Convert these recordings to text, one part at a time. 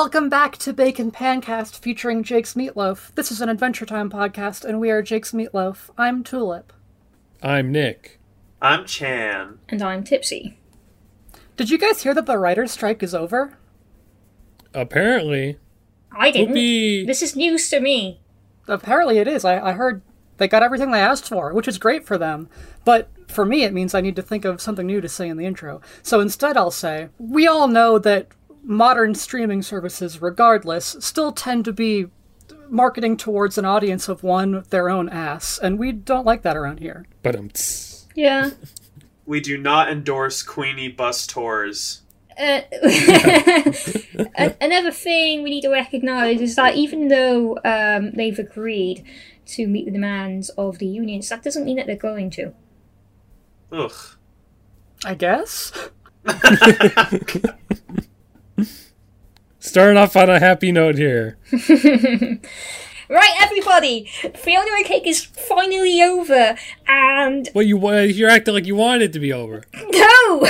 Welcome back to Bacon Pancast featuring Jake's Meatloaf. This is an Adventure Time podcast, and we are Jake's Meatloaf. I'm Tulip. I'm Nick. I'm Chan. And I'm Tipsy. Did you guys hear that the writer's strike is over? Apparently. I didn't. Whoopee. This is news to me. Apparently it is. I, I heard they got everything they asked for, which is great for them. But for me, it means I need to think of something new to say in the intro. So instead, I'll say, we all know that modern streaming services, regardless, still tend to be marketing towards an audience of one, their own ass. And we don't like that around here. But um, Yeah. We do not endorse Queenie bus tours. Uh, another thing we need to recognise is that even though um, they've agreed to meet the demands of the unions, that doesn't mean that they're going to. Ugh. I guess? starting off on a happy note here. Right, everybody! Fiona and Cake is finally over, and Well, you wa- you're acting like you wanted it to be over. No!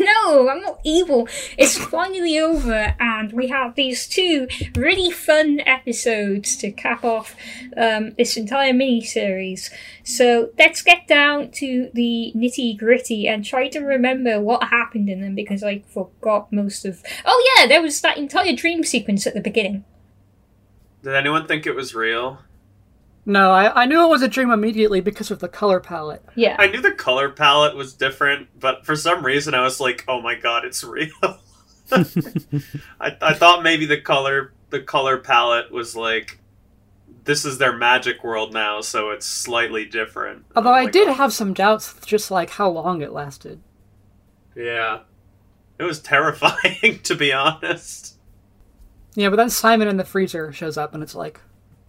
No, I'm not evil. It's finally over, and we have these two really fun episodes to cap off um, this entire mini series. So let's get down to the nitty gritty and try to remember what happened in them because I forgot most of. Oh, yeah, there was that entire dream sequence at the beginning. Did anyone think it was real? No, I, I knew it was a dream immediately because of the color palette. Yeah. I knew the color palette was different, but for some reason I was like, "Oh my god, it's real." I, I thought maybe the color the color palette was like, "This is their magic world now, so it's slightly different." Although I'm I like, did "Oh, have some doubts, just like how long it lasted. yeah, it was terrifying to be honest. Yeah, but then Simon in the freezer shows up, and it's like,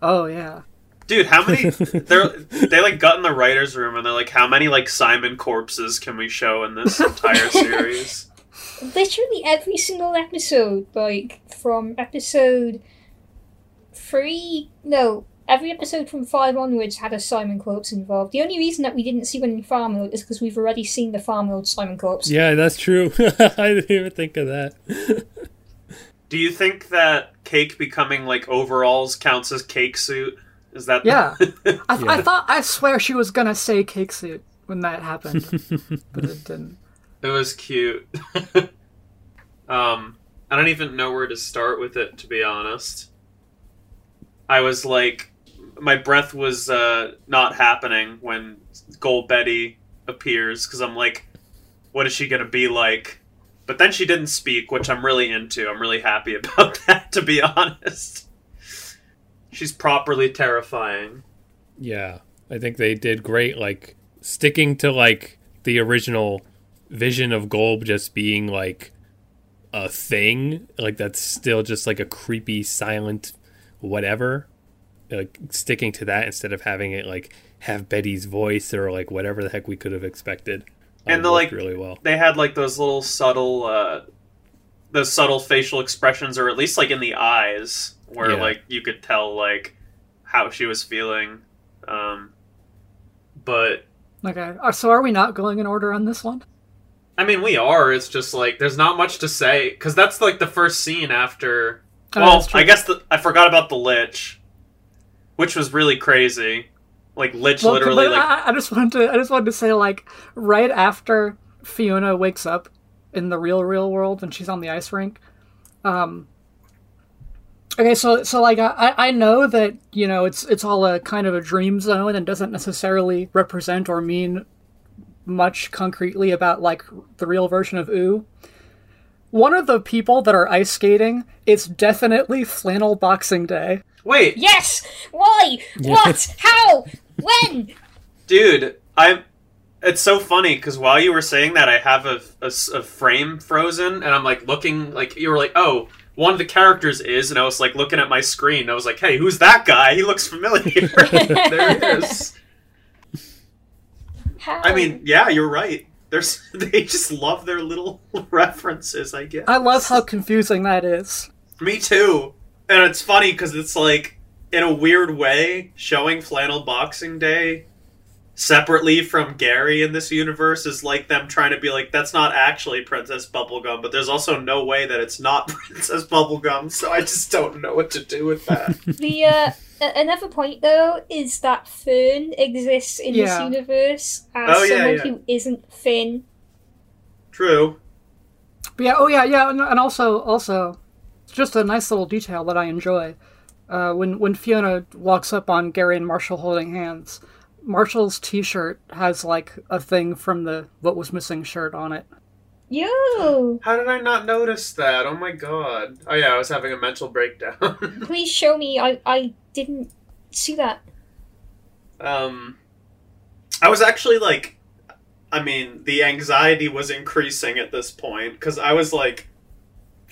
oh yeah. Dude, how many? They're they like got in the writers' room and they're like, "How many like Simon corpses can we show in this entire series?" literally every single episode, like from episode three, no, every episode from five onwards had a Simon corpse involved. The only reason that we didn't see one in Farm Mode is because we've already seen the Farm Mode Simon corpse. Yeah, that's true. I didn't even think of that. Do you think that cake becoming like overalls counts as cake suit? Is that Yeah. I, I Yeah. thought, I swear she was gonna say cake suit when that happened, but it didn't. it was cute. um, I don't even know where to start with it to be honest. I was like, my breath was uh, not happening when Golb Betty appears because I'm like, what is she gonna be like? But then she didn't speak, which I'm really into. I'm really happy about that, to be honest. She's properly terrifying. Yeah, I think they did great. Like sticking to like the original vision of Golb just being like a thing, like that's still just like a creepy, silent, whatever. Like sticking to that instead of having it like have Betty's voice or like whatever the heck we could have expected. And Uh, the, like- really well. They had like those little subtle, uh, those subtle facial expressions, or at least like in the eyes, where Yeah. like you could tell like how she was feeling. Um, but Okay, uh, so are we not going in order on this one? I mean, we are. It's just like there's not much to say because that's like the first scene after. Oh, well. I guess the, I forgot about the lich, which was really crazy. Like lich, Well, literally, like I, I just wanted to, I just wanted to say, like, right after Fiona wakes up in the real, real world and she's on the ice rink. Um. Okay, so so like I I know that you know it's it's all a kind of a dream zone and doesn't necessarily represent or mean much concretely about like the real version of Ooh. One of the people that are ice skating, it's definitely Flannel Boxing Day. wait, Yes! Why? What? How? When? dude i'm it's so funny because while you were saying that i have a a frame frozen and i'm like looking like you were like oh one of the characters is and i was like looking at my screen i was like hey who's that guy? He looks familiar. There it is. How? i mean yeah you're right. There's they just love their little references i guess. I love how confusing that is. me too. And it's funny because it's like in a weird way showing flannel boxing day separately from Gary in this universe is like them trying to be like that's not actually Princess Bubblegum, but there's also no way that it's not Princess Bubblegum, so I just don't know what to do with that. The uh, another point though is that Fern exists in Yeah. this universe as Oh, yeah, someone yeah. who isn't Finn. True. But yeah, oh yeah, yeah, and, and also also it's just a nice little detail that I enjoy. Uh, when when Fiona walks up on Gary and Marshall holding hands, Marshall's T-shirt has like a thing from the "What Was Missing" shirt on it. Yo, How did I not notice that? Oh my god. Oh yeah, I was having a mental breakdown. please show me. I I didn't see that. um I was actually like I mean, the anxiety was increasing at this point cuz I was like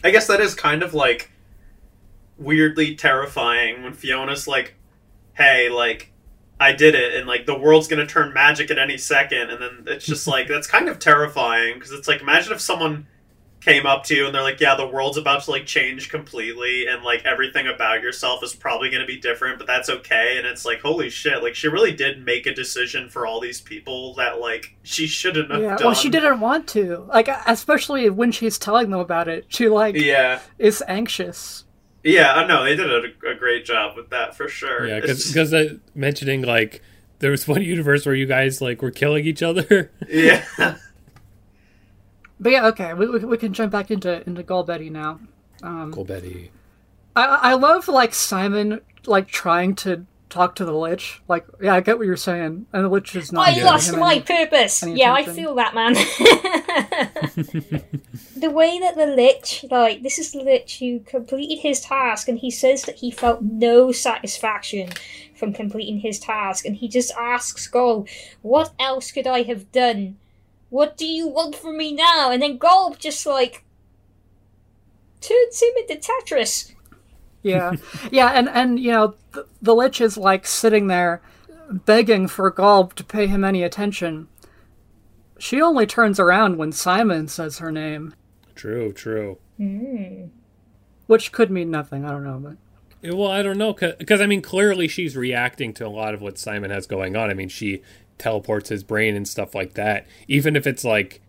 I guess that is kind of like weirdly terrifying when Fiona's like hey, like I did it and like the world's going to turn magic at any second and then it's just like that's kind of terrifying cuz it's like imagine if someone came up to you and they're like, "Yeah, the world's about to like change completely, and like everything about yourself is probably going to be different, but that's okay." And it's like, holy shit! Like she really did make a decision for all these people that like she shouldn't have Yeah, done. well, she didn't want to. Like, especially when she's telling them about it, she like Yeah, is anxious. Yeah. I know they did a, a great job with that for sure. Yeah, It's- because uh, mentioning like there was one universe where you guys like were killing each other. yeah, But yeah, okay, we, we, we can jump back into into Golb Betty now. Um, cool, Betty. I I love like Simon like trying to talk to the Lich. Like, yeah, I get what you're saying, and the Lich is not. I lost my any- purpose. any Yeah, I feel that, man. the way that the Lich, like, this is the Lich who completed his task, and he says that he felt no satisfaction from completing his task, and he just asks Golb, What else could I have done? What do you want from me now? And then Golb just, like, turns him into Tetris. Yeah, yeah, and and you know the, the Lich is like sitting there begging for Golb to pay him any attention. She only turns around when Simon says her name, True, true. Hmm. which could mean nothing. I don't know, but Well, I don't know, because I mean, clearly she's reacting to a lot of what Simon has going on. I mean, she teleports his brain and stuff like that. Even if it's like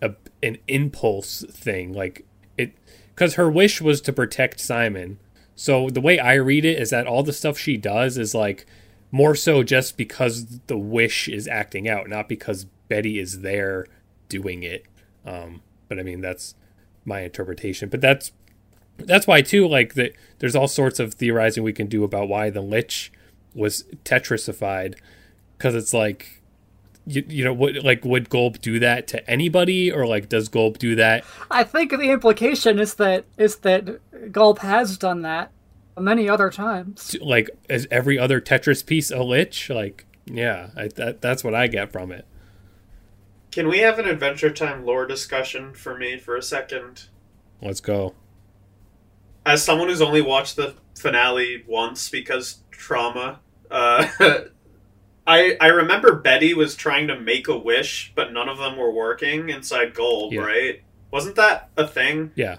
a an impulse thing, like it, because her wish was to protect Simon. So the way I read it is that all the stuff she does is like more so just because the wish is acting out, not because Betty is there doing it. Um, but I mean, that's my interpretation. But that's that's why too like that there's all sorts of theorizing we can do about why the lich was tetrasified because it's like you, you know what like would Golb do that to anybody or like does Golb do that I think the implication is that is that Golb has done that many other times. like as every other Tetris piece a lich like yeah I, that, that's what I get from it Can we have an Adventure Time lore discussion for me for a second? let's go As someone who's only watched the finale once because trauma, uh, I I remember Betty was trying to make a wish, but none of them were working inside Golb, Yeah. right? Wasn't that a thing? yeah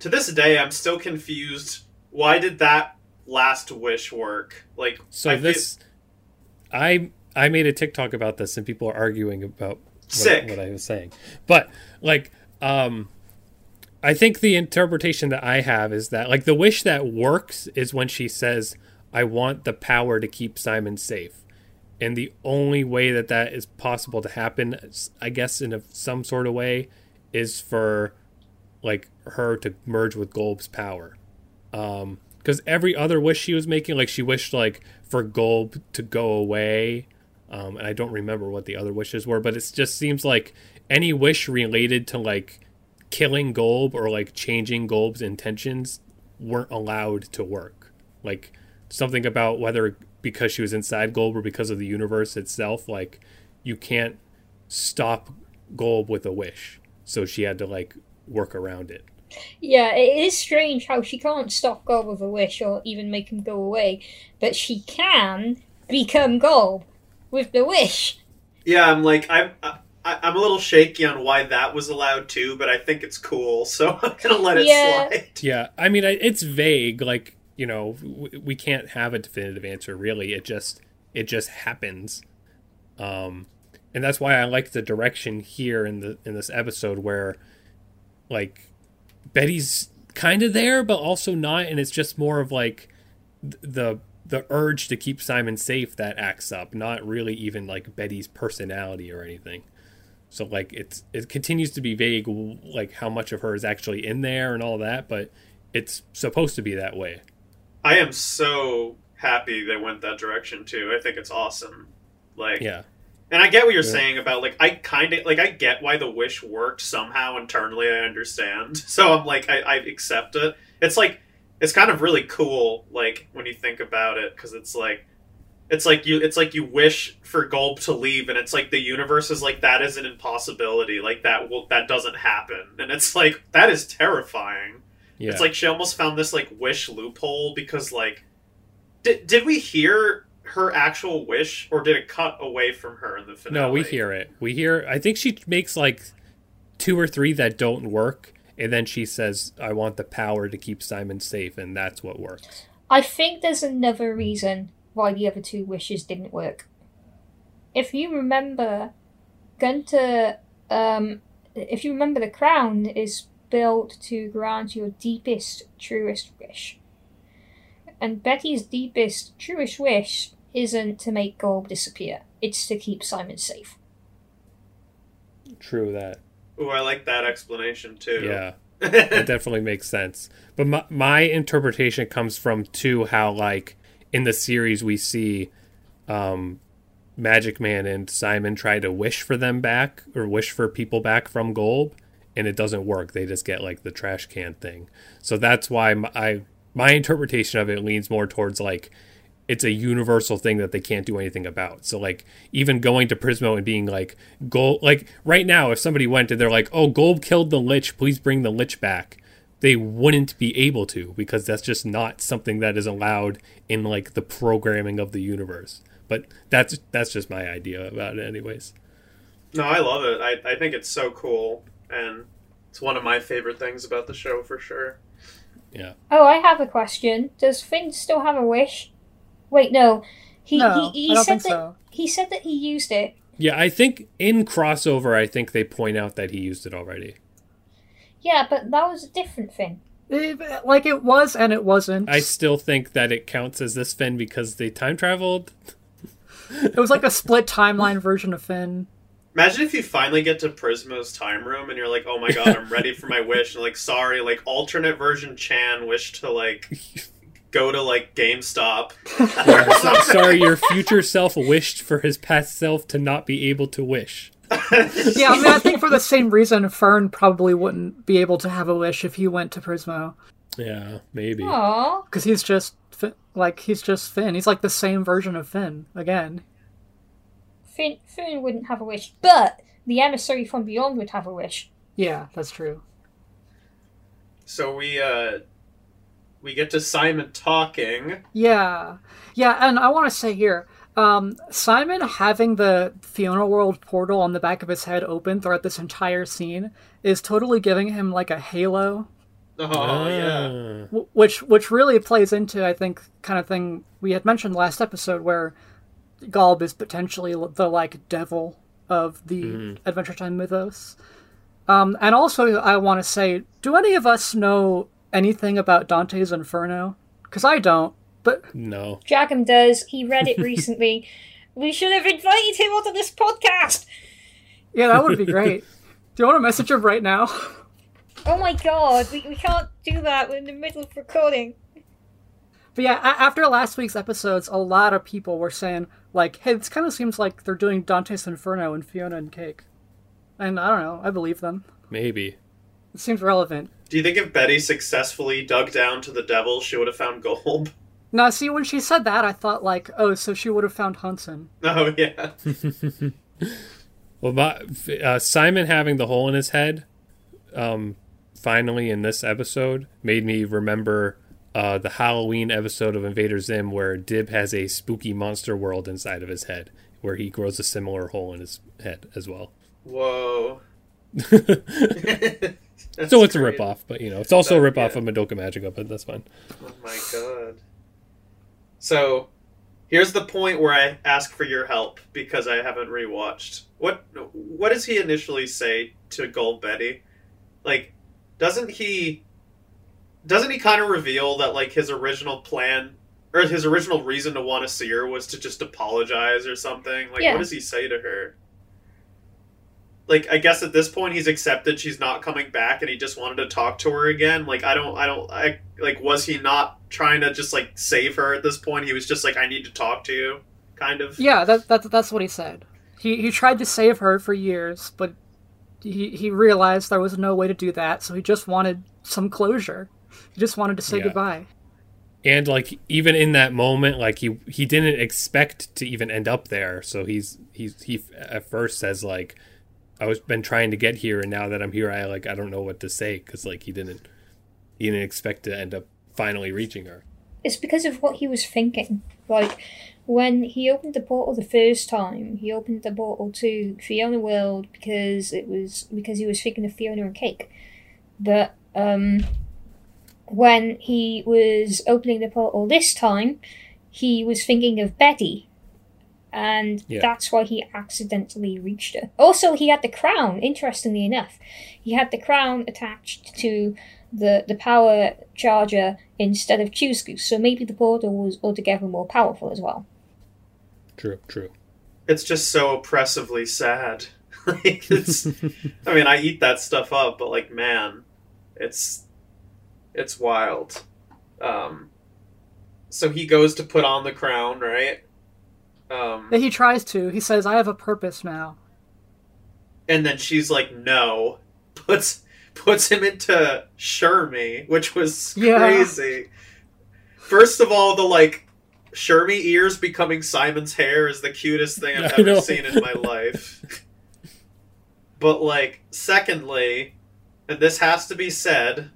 To this day, I'm still confused. Why did that last wish work? Like, so I this I I made a TikTok about this and people are arguing about what, what I was saying. But like um I think the interpretation that I have is that like the wish that works is when she says I want the power to keep Simon safe. And the only way that that is possible to happen I guess in a, some sort of way is for like her to merge with Golb's power. Um because every other wish she was making like she wished like for Golb to go away um and i don't remember what the other wishes were but it just seems like any wish related to like killing Golb or like changing Golb's intentions weren't allowed to work. Like something about whether because she was inside Golb or because of the universe itself like you can't stop Golb with a wish. So she had to like work around it Yeah, it is strange how she can't stop Golb with a wish or even make him go away, but she can become Golb with the wish. yeah, I'm like, I'm. I, I'm a little shaky on why that was allowed too, but I think it's cool, so I'm gonna let it Yeah. slide. Yeah, I mean, it's vague. Like you know, we can't have a definitive answer. Really, it just it just happens. Um, and that's why I like the direction here in the in this episode where like Betty's kind of there but also not and it's just more of like the the urge to keep Simon safe that acts up, not really even like Betty's personality or anything. So like it's it continues to be vague like how much of her is actually in there and all that, but it's supposed to be that way. I am so happy they went that direction too. I think it's awesome. Like Yeah. And I get what you're Yeah. saying about like I kind of like I get why the wish worked somehow internally. I understand, so I'm like I, I accept it. It's like it's kind of really cool, like when you think about it, because it's like it's like you it's like you wish for Gulb to leave, and it's like the universe is like that is an impossibility, like that will that doesn't happen, and it's like that is terrifying. Yeah. It's like she almost found this like wish loophole because like did did we hear her actual wish or did it cut away from her in the finale? No, we hear it. We hear. I think she makes like two or three that don't work, and then she says, "I want the power to keep Simon safe," and that's what works. I think there's another reason why the other two wishes didn't work. If you remember, Gunter, um, if you remember, the crown is built to grant your deepest, truest wish. And Betty's deepest, truest wish isn't to make Golb disappear, it's to keep Simon safe. True that. Ooh, I like that explanation too. Yeah, that definitely makes sense. But my my interpretation comes from too how like in the series we see um Magic Man and Simon try to wish for them back or wish for people back from Golb and it doesn't work. They just get like the trash can thing. So that's why my, I my interpretation of it leans more towards like it's a universal thing that they can't do anything about. So like even going to Prismo and being like Golb like right now if somebody went and they're like, "Oh, Golb killed the lich, please bring the lich back." They wouldn't be able to because that's just not something that is allowed in like the programming of the universe. But that's that's just my idea about it anyways. No, I love it. I, I think it's so cool, and it's one of my favorite things about the show for sure. Yeah. Oh, I have a question. Does Finn still have a wish? Wait, no. He no, he, he I don't said think that so. he said that he used it. Yeah, I think in crossover I think they point out that he used it already. Yeah, but that was a different thing. It- like it was and it wasn't. I still think that it counts as this Finn because they time traveled. It was like a split timeline version of Finn. Imagine if you finally get to Prismo's time room and you're like, "Oh my god, I'm ready for my wish," and like, sorry, like alternate version Chan wished to like go to like GameStop. So- sorry, your future self wished for his past self to not be able to wish. Yeah, I mean, I think for the same reason, Fern probably wouldn't be able to have a wish if he went to Prismo, Yeah, maybe. Aww. because he's just like he's just Finn. He's like the same version of Finn again. Finn, Finn wouldn't have a wish, but the emissary from beyond would have a wish. Yeah, that's true. so we uh we get to Simon talking. Yeah, yeah, and I want to say here, um, Simon having the Fiona World portal on the back of his head open throughout this entire scene is totally giving him like a halo Oh yeah. Ah. w- which which really plays into I think kind of thing we had mentioned last episode where Golb is potentially the like devil of the Adventure Time mythos. Um, and also, I want to say, do any of us know anything about Dante's Inferno? Because I don't. But No. Jackham does. He read it recently. we should have invited him onto this podcast. yeah, that would be great. do you want to message him right now? Oh my god, we, we can't do that. We're in the middle of recording. But yeah, a- after last week's episodes, a lot of people were saying like, "Hey, this kind of seems like they're doing Dante's Inferno and Fiona and Cake," and I don't know. I believe them. Maybe. It seems relevant. Do you think if Betty successfully dug down to the devil, she would have found Golb? Now, see, when she said that, I thought like, oh, so she would have found Hudson. Oh yeah. Well, my, uh, Simon having the hole in his head, um, finally in this episode, made me remember uh, the Halloween episode of Invader Zim where Dib has a spooky monster world inside of his head, where he grows a similar hole in his head as well. Whoa. so it's a great. ripoff, but you know, it's also a That- ripoff yeah. of Madoka Magica, but that's fine. Oh my god. So, Here's the point where I ask for your help because I haven't rewatched. What what does he initially say to Golb Betty? Like, doesn't he doesn't he kind of reveal that like his original plan or his original reason to want to see her was to just apologize or something? Like, Yeah. what does he say to her? Like, I guess at this point he's accepted she's not coming back, and he just wanted to talk to her again. Like, I don't, I don't, I like, was he not trying to just like save her at this point? He was just like, I need to talk to you, kind of. Yeah, that, that that's what he said. He he tried to save her for years, but he he realized there was no way to do that, so he just wanted some closure. He just wanted to say Yeah. goodbye. and like even in that moment like he he didn't expect to even end up there so he's he's he at first says like i was been trying to get here and now that i'm here i like i don't know what to say because like he didn't he didn't expect to end up finally reaching her it's because of what he was thinking. Like when he opened the portal the first time, he opened the portal to Fiona World because it was because he was thinking of Fiona and Cake. But um, when he was opening the portal this time, he was thinking of Betty. And Yeah. that's why he accidentally reached her. Also, he had the crown, interestingly enough. He had the crown attached to the, the power charger instead of Chusku, so maybe the portal was altogether more powerful as well. true true It's just so oppressively sad. like, it's. I mean, I eat that stuff up, but like, man, it's it's wild. Um, so he goes to put on the crown, right? Um, Yeah, He tries to. He says, "I have a purpose now." and then she's like, "No," puts puts him into Shermie, which was Yeah. crazy. First of all, the like Shermie ears becoming Simon's hair is the cutest thing I've I know. ever seen in my life. but like, secondly, and this has to be said,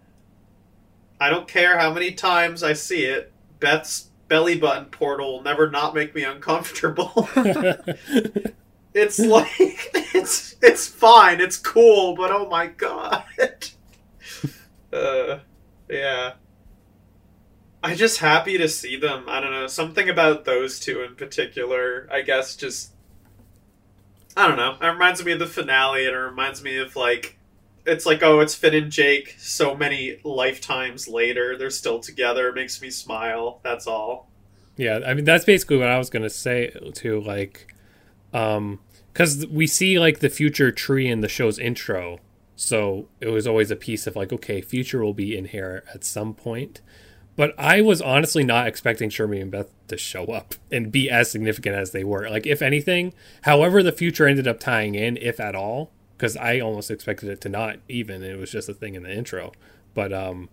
I don't care how many times I see it. Beth's belly button portal never not make me uncomfortable. It's like it's it's fine, it's cool, but oh my god. uh yeah. I'm just happy to see them. I don't know, something about those two in particular, I guess just I don't know. It reminds me of the finale and it reminds me of like it's like oh, it's Finn and Jake so many lifetimes later. They're still together. It makes me smile. That's all. Yeah, I mean that's basically what I was gonna say too. Like, um, because we see like the future tree in the show's intro, so it was always a piece of like, okay, future will be in here at some point. But I was honestly not expecting Shermie and Beth to show up and be as significant as they were. Like, if anything, however the future ended up tying in, if at all, because I almost expected it to not even. It was just a thing in the intro. But um,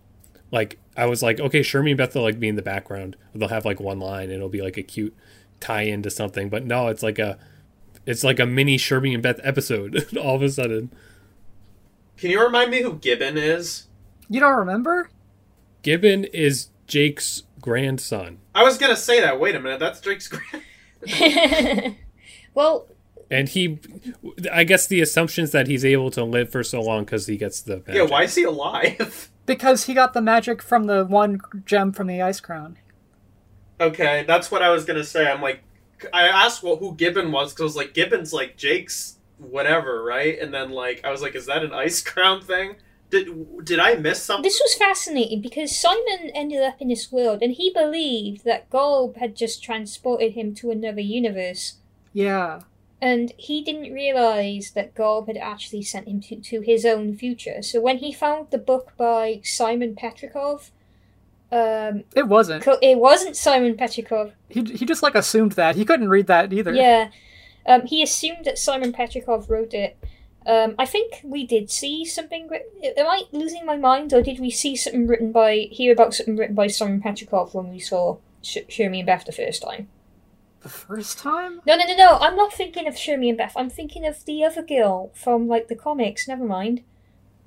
like I was like, okay, Shermie and Beth will like be in the background. They'll have like one line and it'll be like a cute tie in to something. But no, it's like a it's like a mini Shermie and Beth episode all of a sudden. Can you remind me who Gibbon is? You don't remember? Gibbon is Jake's grandson. I was gonna say that. Wait a minute, that's Jake's grand. well, And he I guess the assumption's that he's able to live for so long because he gets the Yeah, why is he alive? Because he got the magic from the one gem from the ice crown. okay, that's what I was gonna say. I'm like, I asked what who Gibbon was because I was like, Gibbon's like Jake's whatever, right? And then like, I was like, is that an ice crown thing? Did did I miss something? this was fascinating because Simon ended up in this world and he believed that Golb had just transported him to another universe. Yeah. And he didn't realize that Golb had actually sent him to, to his own future. So when he found the book by Simon Petrikov, um, It wasn't. co- it wasn't Simon Petrikov. He, he just like assumed that. He couldn't read that either. Yeah, um, he assumed that Simon Petrikov wrote it. Um, I think we did see something. Am I losing my mind, or did we see something written by hear about something written by Simon Petrikov when we saw Sh- and Beth the first time? The first time? No, no, no, no. I'm not thinking of Shermie and Beth. I'm thinking of the other girl from like the comics. Never mind.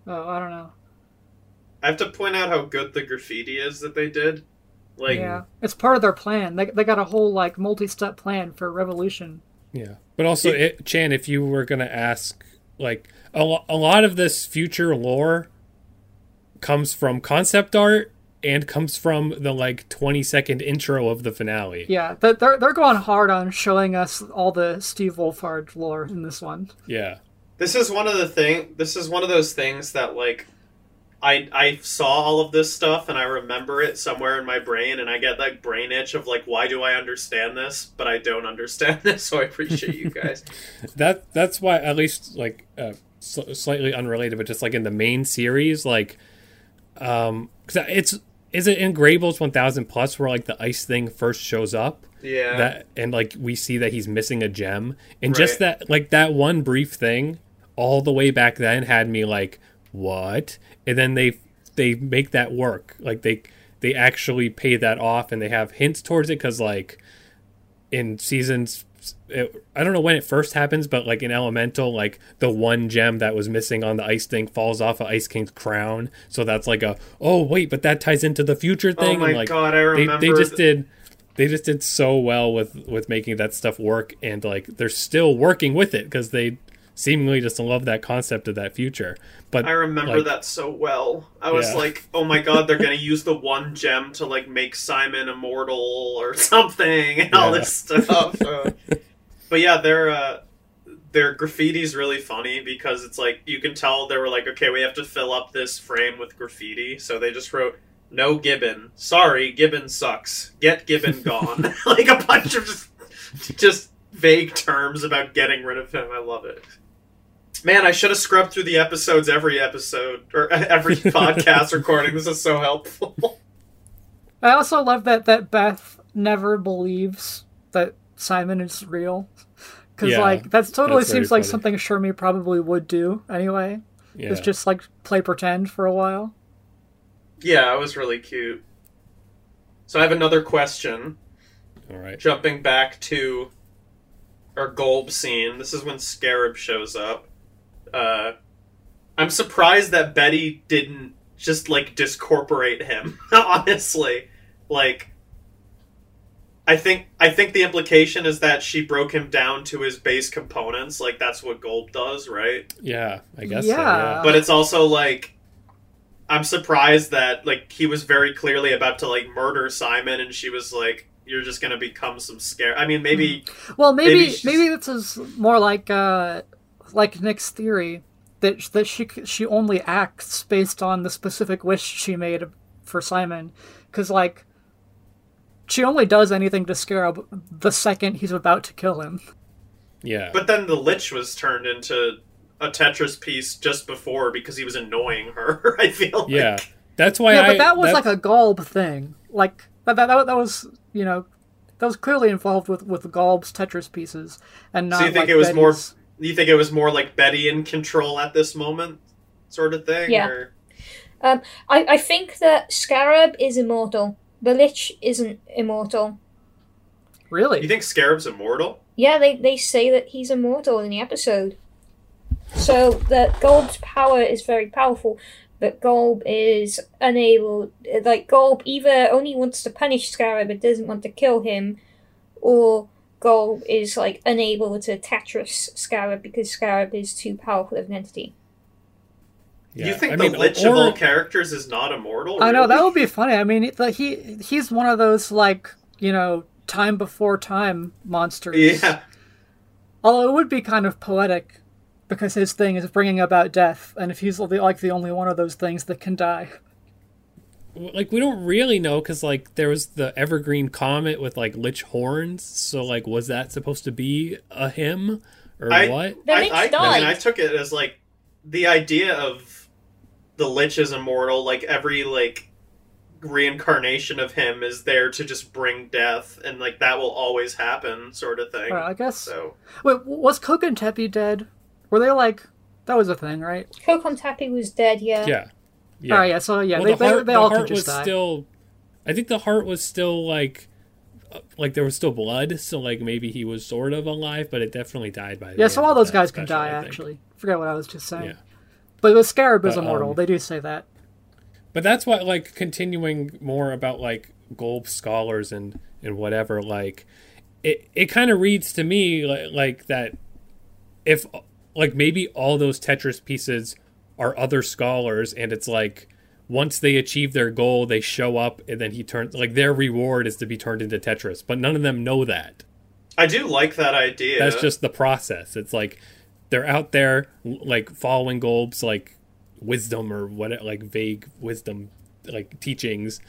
Oh, I don't know. I have to point out how good the graffiti is that they did. Like, yeah. It's part of their plan. They, they got a whole like multi-step plan for revolution. Yeah, but also, it, Chan, if you were gonna ask, like a, lo- a lot of this future lore comes from concept art and comes from the like 20 second intro of the finale. Yeah, they're they're they're going hard on showing us all the Steve Wolfhard lore in this one. Yeah. This is one of the thing. This is one of those things that like, I I saw all of this stuff and I remember it somewhere in my brain, and I get that brain itch of like, why do I understand this? But I don't understand this, so I appreciate you guys. That that's why at least like uh, sl- slightly unrelated, but just like in the main series, like um, cause it's is it in Graybles 1000 plus where like the ice thing first shows up? Yeah. That and like we see that he's missing a gem, and just that like that one brief thing, all the way back then had me like what, and then they they make that work, like they they actually pay that off, and they have hints towards it because like in seasons it, I don't know when it first happens, but like in Elemental, like the one gem that was missing on the ice thing falls off of Ice King's crown. So that's like a oh wait, but that ties into the future thing. oh thing. my and like god, I they, remember. they just did they just did so well with with making that stuff work and like they're still working with it because they seemingly just to love that concept of that future. But I remember like, that so well. I was Yeah. like, "Oh my god, they're gonna use the one gem to like make Simon immortal or something, and all this stuff." Uh, but yeah, their uh, their graffiti's really funny because it's like you can tell they were like, "Okay, we have to fill up this frame with graffiti," so they just wrote. No Gibbon. Sorry, Gibbon sucks. Get Gibbon gone. like a bunch of just, just vague terms about getting rid of him. I love it. Man, I should have scrubbed through the episodes every episode or every podcast recording. This is so helpful. I also love that that Beth never believes that Simon is real. Because Yeah, like that totally that's very seems like funny. something Shermie probably would do anyway. yeah. Is just like play pretend for a while. yeah, it was really cute. So I have another question. all right. Jumping back to our Golb scene. This is when Scarab shows up. Uh, I'm surprised that Betty didn't just like discorporate him. Honestly, like. I think I think the implication is that she broke him down to his base components, like that's what Golb does, right? Yeah, I guess. So, Yeah. yeah. but it's also like I'm surprised that like he was very clearly about to like murder Simon, and she was like, "You're just gonna become some scare." I mean, maybe Well, maybe Maybe maybe, this is more like uh like Nick's theory that that she she only acts based on the specific wish she made for Simon, because like she only does anything to Scarab the second he's about to kill him. yeah. But then the Lich was turned into a Tetris piece just before because he was annoying her. I feel like. yeah. That's why yeah, I. but that was that's- like a Golb thing. Like that, that, that, that was you know that was clearly involved with with Golb's Tetris pieces and not. So you think like it was more? Betty's- You think it was more like Betty in control at this moment, sort of thing? Yeah. Or... Um, I, I think that Scarab is immortal. The Lich isn't immortal. Really? You think Scarab's immortal? Yeah, they, they say that he's immortal in the episode. So that Golb's power is very powerful, but Golb is unable. Like Golb either only wants to punish Scarab but doesn't want to kill him, or Golb is like unable to Tetris Scarab because Scarab is too powerful of an entity. yeah. You think I the mean, Lich or, of all characters is not immortal? I know that would be funny. I mean, like he he's one of those like you know time before time monsters. Yeah. Although it would be kind of poetic because his thing is bringing about death, and if he's like the only one of those things that can die. Like we don't really know because like there was the evergreen comet with like lich horns so like was that supposed to be a him or I- what The I, Lich I, I mean, I took it as like the idea of the Lich is immortal. Like every like reincarnation of him is there to just bring death, and like that will always happen, sort of thing. Well, I guess. So Wait, was Coke and Teppy dead? Were they like that was a thing, right? Kokon Tapi was dead, yeah. yeah yeah Oh yeah, so yeah, Well, they, the they, heart, they the all heart could just was die. still i think the heart was still like uh, like there was still blood so like maybe he was sort of alive but it definitely died by the yeah, so all those guys can die. Actually, forget what I was just saying. Yeah. But the Scarab is But, immortal. um, they do say that. but that's what like continuing more about like Golb scholars and and whatever like it it kind of reads to me like, like that if like maybe all those tetris pieces are other scholars and it's like once they achieve their goal, they show up and then he turns like their reward is to be turned into Tetris, but none of them know that. I do like that idea. That's just the process. It's like they're out there like following Golb's like wisdom or what like vague wisdom like teachings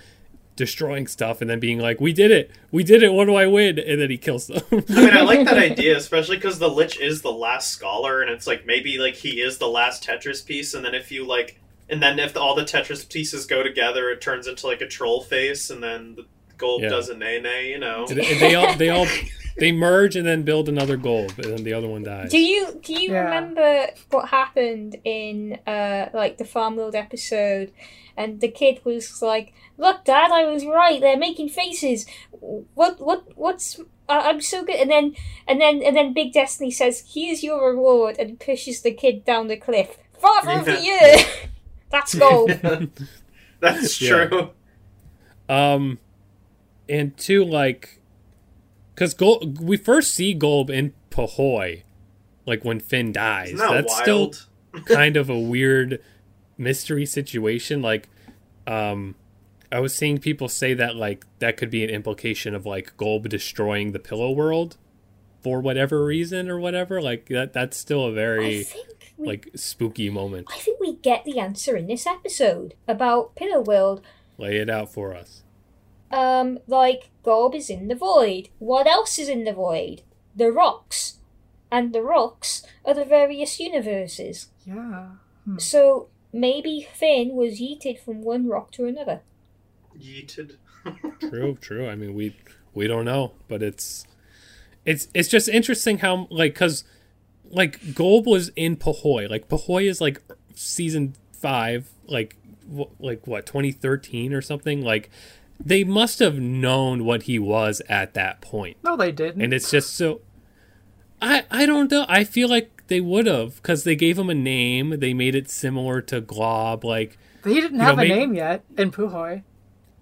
destroying stuff and then being like we did it we did it what do i win and then he kills them I mean, I like that idea, especially because the Lich is the last scholar, and it's like maybe like he is the last Tetris piece, and then if you like, and then if all the Tetris pieces go together, it turns into like a troll face, and then the Golb Yeah. does a nay nay, you know. They all they all they merge and then build another Golb and then the other one dies Do you do you Yeah. remember what happened in uh like the Farm World episode? And the kid was like, "Look, Dad, I was right. They're making faces. What what what's I I'm so good." And then and then and then Big Destiny says, "Here's your reward," and pushes the kid down the cliff. Father of the year. That's gold. That's Yeah. true. Um, and two, like, because Gol- we first see Golb in Puhoy, like when Finn dies. Isn't that That's wild? still kind of a weird mystery situation. Like, um, I was seeing people say that like that could be an implication of like Golb destroying the Pillow World for whatever reason or whatever. Like that. That's still a very think we like spooky moment. I think we get the answer in this episode about Pillow World. Lay it out for us. Um, like Golb is in the void. What else is in the void? The rocks, and the rocks are the various universes. Yeah. So maybe Finn was yeeted from one rock to another. Yeeted. True, true. I mean, we we don't know, but it's it's it's just interesting how like because like Golb was in Puhoy. Like Puhoy is like season five, like wh- like what 2013 or something. Like they must have known what he was at that point, No, they didn't. and it's just so. I I don't know. I feel like they would have because they gave him a name. They made it similar to Glob. Like he didn't know, have a may- name yet in Puhoy.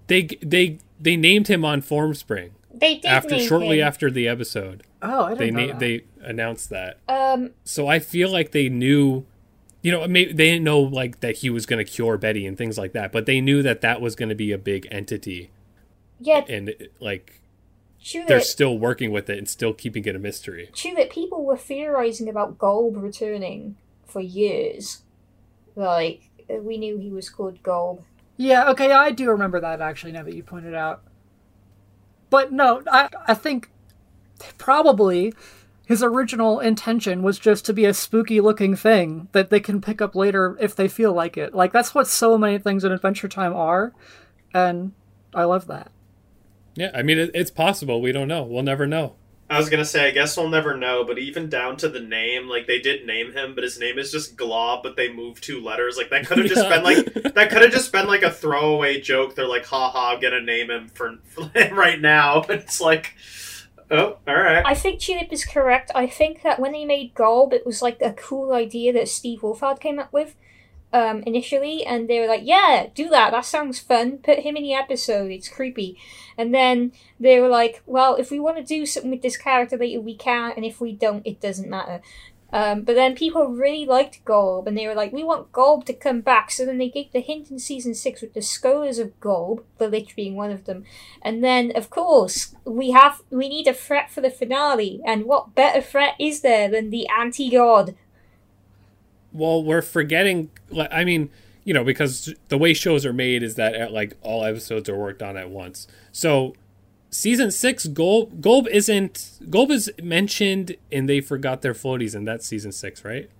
they they they named him on Formspring. They did after name shortly him. after the episode Oh, I they didn't know na- that. they announced that Um, so i feel like they knew you know maybe they didn't know like that he was going to cure betty and things like that but they knew that that was going to be a big entity yeah, and like true they're that, still working with it and still keeping it a mystery true that people were theorizing about Golb returning for years. Like uh, we knew he was called Golb. Yeah, okay, I do remember that actually. Now that you pointed out, but no, I I think probably his original intention was just to be a spooky looking thing that they can pick up later if they feel like it. Like that's what so many things in Adventure Time are, and I love that. yeah i mean it, it's possible we don't know we'll never know I was gonna say, I guess we'll never know, but even down to the name, like they did name him, but his name is just Glob, but they moved two letters. Like that could have just Yeah. been like that could have just been like a throwaway joke. They're like, "Ha ha, I'm gonna name him for, for him right now." It's like, oh, all right. I think Tulip is correct. I think that when they made Golb, it was like a cool idea that Steve Wolfhard came up with um, initially, and they were like, "Yeah, do that. That sounds fun. Put him in the episode. It's creepy." And then they were like, "Well, if we want to do something with this character later, we can, and if we don't, it doesn't matter." Um, but then people really liked Golb, and they were like, "We want Golb to come back." So then they gave the hint in season six with the Scholars of Golb, the Lich being one of them, and then, of course, we have we need a threat for the finale. And what better threat is there than the anti-god? well we're forgetting i mean you know because the way shows are made is that uh, like all episodes are worked on at once so season six golb golb isn't golb is mentioned and they forgot their floaties and that's season six right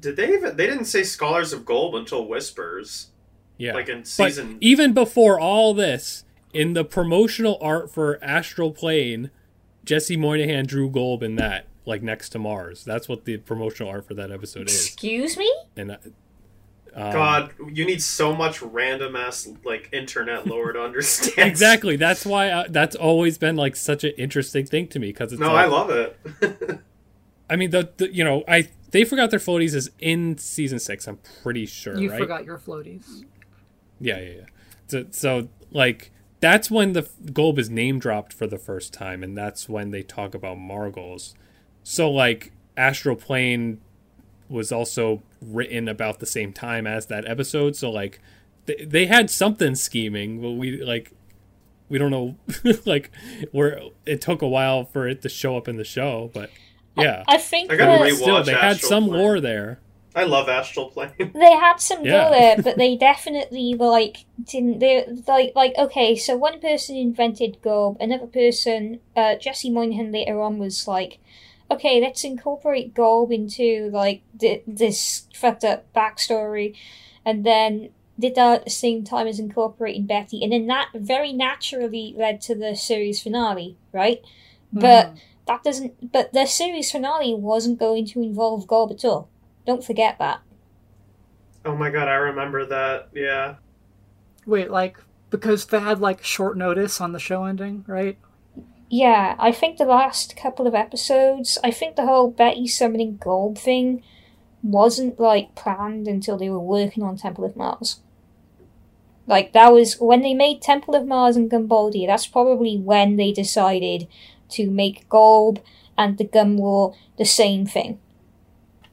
Did they even? They didn't say Scholars of Golb until Whispers. yeah Like in but season. even before all this in the promotional art for astral plane jesse moynihan drew golb in that like next to mars that's what the promotional art for that episode is Excuse me? and uh, um, God, you need so much random ass like internet lore to understand. Exactly. That's why I, that's always been like such an interesting thing to me because it's No, like, I love it. I mean, the, the you know I they forgot their floaties is in season six. I'm pretty sure. You right? forgot your floaties. Yeah, yeah, yeah. So, so like that's when the Golb is name dropped for the first time, and that's when they talk about Margles. So like Astral Plane was also written about the same time as that episode. So like they, they had something scheming, but we like we don't know like where it took a while for it to show up in the show, but yeah, I think I gotta that still they had Astral some Plane. lore there. I love Astral Plane. they had some Yeah. go there, but they definitely were like didn't. They like like okay. So one person invented Golb, another person, uh, Jesse Moynihan later on was like, okay, let's incorporate Golb into like th- this fucked up backstory, and then did that at the same time as incorporating Betty, and then that very naturally led to the series finale, right? Mm-hmm. But that doesn't. But the series finale wasn't going to involve Golb at all. Don't forget that. Oh my god, I remember that. Yeah. Wait, like because they had like short notice on the show ending, right? Yeah, I think the last couple of episodes, I think the whole Betty summoning Golb thing wasn't like planned until they were working on Temple of Mars. Like that was when they made Temple of Mars and Gumbald, that's probably when they decided to make Golb and the Gum War the same thing.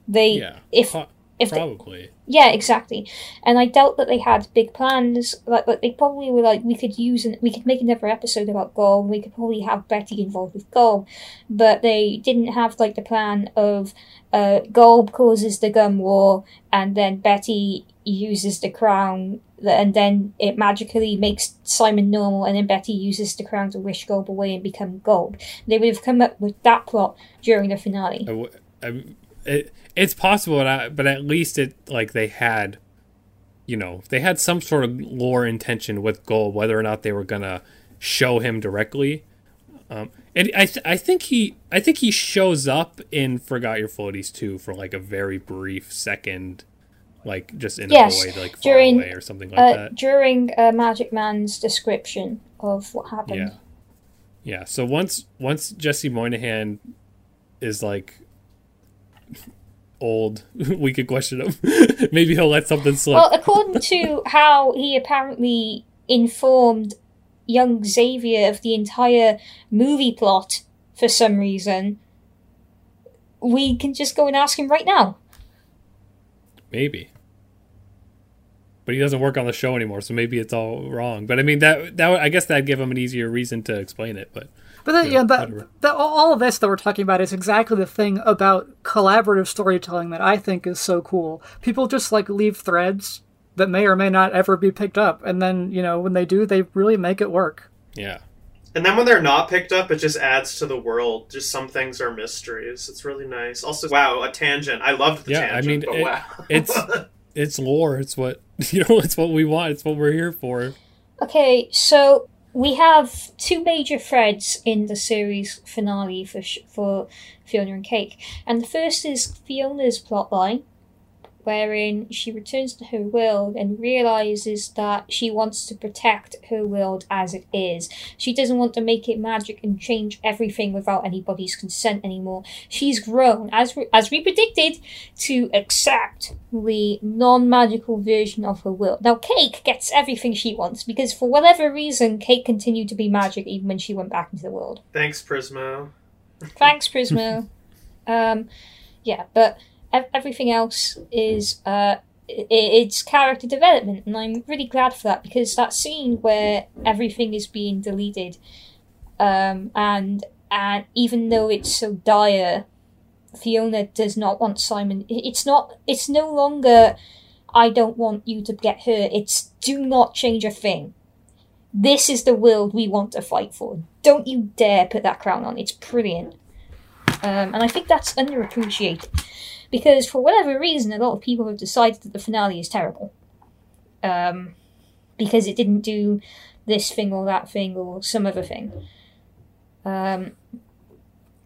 They Yeah, if if they, probably. yeah, exactly. And I doubt that they had big plans. Like, like they probably were like, we could use and we could make another episode about Golb. We could probably have Betty involved with Golb, but they didn't have like the plan of uh, Golb causes the Gum War, and then Betty uses the crown, and then it magically makes Simon normal, and then Betty uses the crown to wish Golb away and become Golb. They would have come up with that plot during the finale. I w- I- it, it's possible, but, I, but at least it like they had, you know, they had some sort of lore intention with Golb, whether or not they were gonna show him directly. Um, and I th- I think he I think he shows up in Forgot Your Floaties too for like a very brief second, like just in Yes, a void, like far during, away or something like uh, that. during uh, Magic Man's description of what happened. Yeah. Yeah. So once once Jesse Moynihan is like old, we could question him. Maybe he'll let something slip. Well, according to how he apparently informed young Xavier of the entire movie plot for some reason, we can just go and ask him right now. maybe. But he doesn't work on the show anymore, so maybe it's all wrong. But I mean that that I guess that'd give him an easier reason to explain it. But But then, Yeah, yeah, that, that all all of this that we're talking about is exactly the thing about collaborative storytelling that I think is so cool. People just like leave threads that may or may not ever be picked up, and then you know when they do, they really make it work. yeah, And then when they're not picked up, it just adds to the world. Just some things are mysteries. It's really nice. Also, wow, a tangent. I loved the Yeah, I mean, but it- wow. it's it's lore. It's what you know. It's what we want. It's what we're here for. Okay, so we have two major threads in the series finale for for Fiona and Cake, and the first is Fiona's plotline, wherein she returns to her world and realizes that she wants to protect her world as it is. She doesn't want to make it magic and change everything without anybody's consent anymore. She's grown, as we, as we predicted, to accept the non-magical version of her world. Now, Cake gets everything she wants because, for whatever reason, Cake continued to be magic even when she went back into the world. Thanks, Prismo. Thanks, Prismo. um, yeah, but everything else is uh, it's character development, and I'm really glad for that because that scene where everything is being deleted, um, and and even though it's so dire, Fiona does not want Simon. It's not. It's no longer. I don't want you to get hurt. It's do not change a thing. This is the world we want to fight for. Don't you dare put that crown on. It's brilliant. Um, and I think that's underappreciated. Because for whatever reason, a lot of people have decided that the finale is terrible. Um, because it didn't do this thing or that thing or some other thing. Um,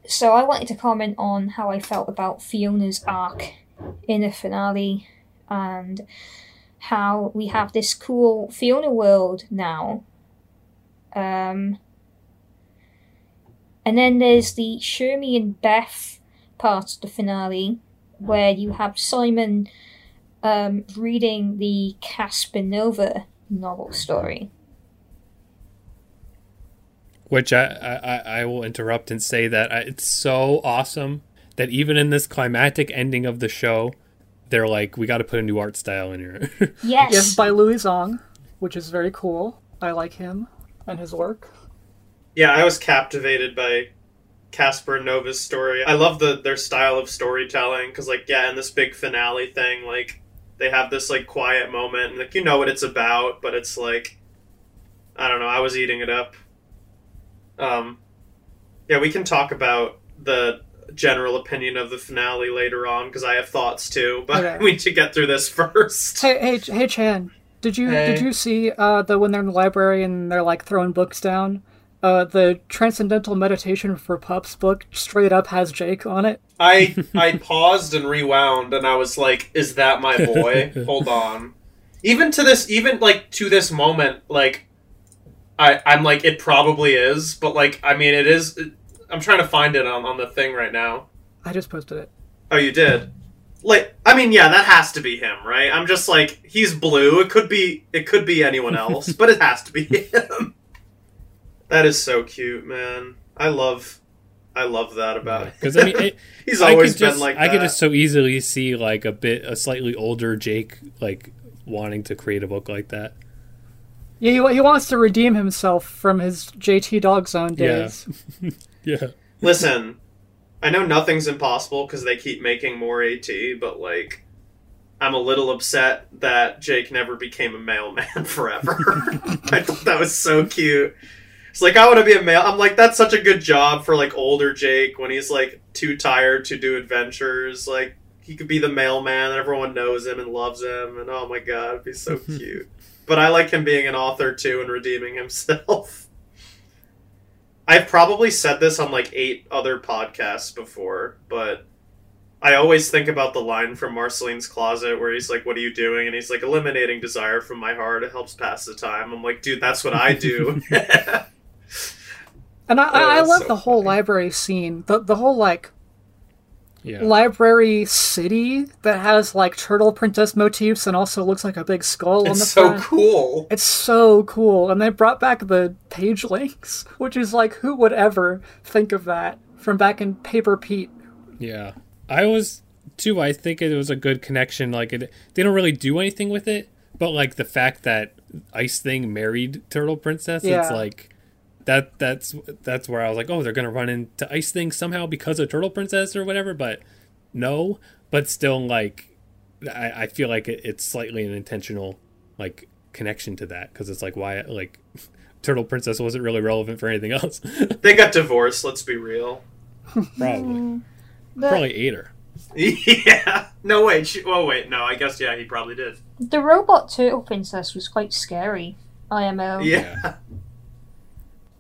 so I wanted to comment on how I felt about Fiona's arc in the finale and how we have this cool Fiona world now. Um, and then there's the Shermy and Beth part of the finale, where you have Simon um, reading the Caspanova novel story. Which I, I, I will interrupt and say that I, it's so awesome that even in this climactic ending of the show, they're like, we got to put a new art style in here. Yes. Yes, by Louie Zong, which is very cool. I like him and his work. Yeah, I was captivated by Casper and Nova's story. I love the their style of storytelling because, like, yeah, in this big finale thing, like, they have this like quiet moment, and like you know what it's about, but it's like, I don't know. I was eating it up. Um, yeah, we can talk about the general opinion of the finale later on because I have thoughts too. But Okay. we should get through this first. Hey, hey, hey, Chan. Did you Hey. did you see uh, the when they're in the library and they're like throwing books down? Uh, the Transcendental Meditation for Pups book straight up has Jake on it. I I paused and rewound, and I was like, "Is that my boy? Hold on." Even to this, even like to this moment, like I I'm like, it probably is, but like, I mean, it is. I'm trying to find it on on the thing right now. I just posted it. Oh, you did. Like, I mean, yeah, that has to be him, right? I'm just like, he's blue. It could be, it could be anyone else, but it has to be him. That is so cute, man. I love, I love that about it. Because I mean, it, he's I always could been just, like I that. could just so easily see like a bit a slightly older Jake like wanting to create a book like that. Yeah, he, he wants to redeem himself from his JT Dog Zone Yeah. days. Yeah. Listen, I know nothing's impossible because they keep making more AT, but like, I'm a little upset that Jake never became a mailman forever. I thought that was so cute. It's like I want to be a mail. I'm like that's such a good job for like older Jake when he's like too tired to do adventures. Like he could be the mailman and everyone knows him and loves him. And oh my god, it'd be so cute. But I like him being an author too and redeeming himself. I've probably said this on like eight other podcasts before, but I always think about the line from Marceline's Closet where he's like, What are you doing? And he's like, Eliminating desire from my heart. It helps pass the time. I'm like, Dude, that's what I do. And I, Oh, I love so the whole funny. library scene. The the whole like Yeah. library city that has like turtle princess motifs and also looks like a big skull on the floor. it's so front. cool. It's so cool. And they brought back the pagelings, which is like who would ever think of that from back in Paper Pete. Yeah, I was too. I think it was a good connection. Like it, they don't really do anything with it, but like the fact that Ice Thing married Turtle Princess, it's like that. That's that's where I was like, oh, they're gonna run into Ice things somehow because of Turtle Princess or whatever. But no, but still, like I, I feel like it, it's slightly an intentional like connection to that because it's like why like Turtle Princess wasn't really relevant for anything else. They got divorced, let's be real. probably, hmm. The, probably ate her. yeah. No, wait. She, oh, wait. No, I guess, yeah, he probably did. the robot turtle princess was quite scary. IMO. Yeah.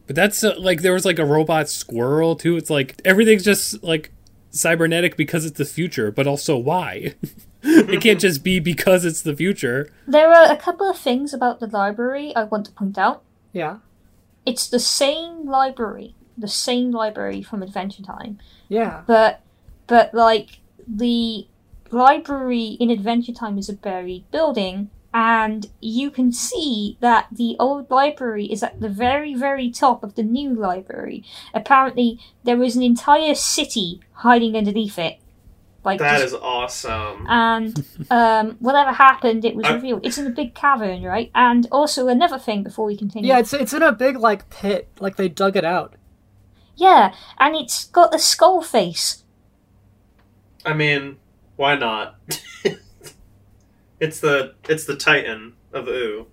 But that's uh, like there was like a robot squirrel too. It's like everything's just like cybernetic because it's the future, but also why? it can't just be because it's the future. There are a couple of things about the library I want to point out. Yeah. It's the same library, the same library from Adventure Time, Yeah. but but like the library in Adventure Time is a buried building, and you can see that the old library is at the very very top of the new library. Apparently, there was an entire city hiding underneath it. Like That just- is awesome. and um, whatever happened, it was I- revealed. It's in a big cavern, right? And also another thing before we continue. Yeah, it's it's in a big like pit, like they dug it out. Yeah, and it's got a skull face. I mean, why not? it's the it's the Titan of Ooo.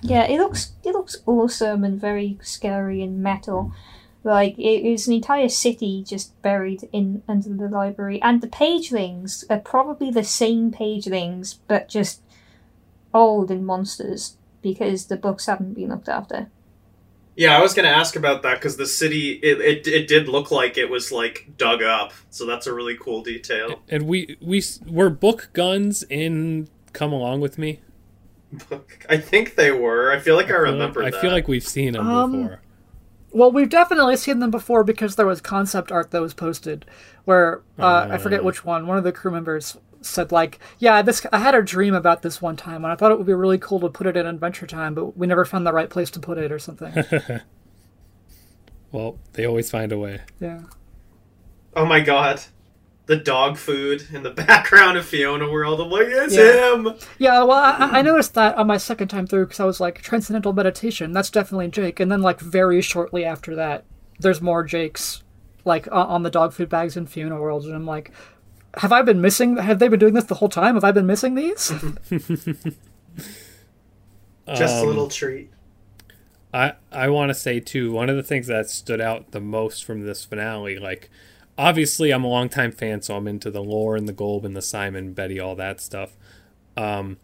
Yeah, it looks it looks awesome and very scary and metal. Like it is an entire city just buried in under the library, and the pagelings are probably the same pagelings, but just old and monsters because the books haven't been looked after. Yeah, I was gonna ask about that because the city it, it it did look like it was like dug up, so that's a really cool detail. And we we were book guns in Come Along with Me. I think they were. I feel like I, feel like- remember. I feel like we've seen them Um, before. Well, we've definitely seen them before because there was concept art that was posted where uh, I forget Uh. which one. One of the crew members said like, "Yeah, this I had a dream about this one time, and I thought it would be really cool to put it in Adventure Time, but we never found the right place to put it or something." Well, they always find a way. yeah. Oh my god. The dog food in the background of Fiona World. I'm like, it's Yeah. him. Yeah, well, I, I noticed that on my second time through because I was like, Transcendental Meditation, that's definitely Jake. And then, like, very shortly after that, there's more Jakes, like, o- on the dog food bags in Fiona World. And I'm like, have I been missing? Have they been doing this the whole time? Have I been missing these? Just a Um, little treat. I I want to say too one of the things that stood out the most from this finale, like obviously I'm a longtime fan, so I'm into the lore and the Golb and the Simon, Betty, all that stuff. Um,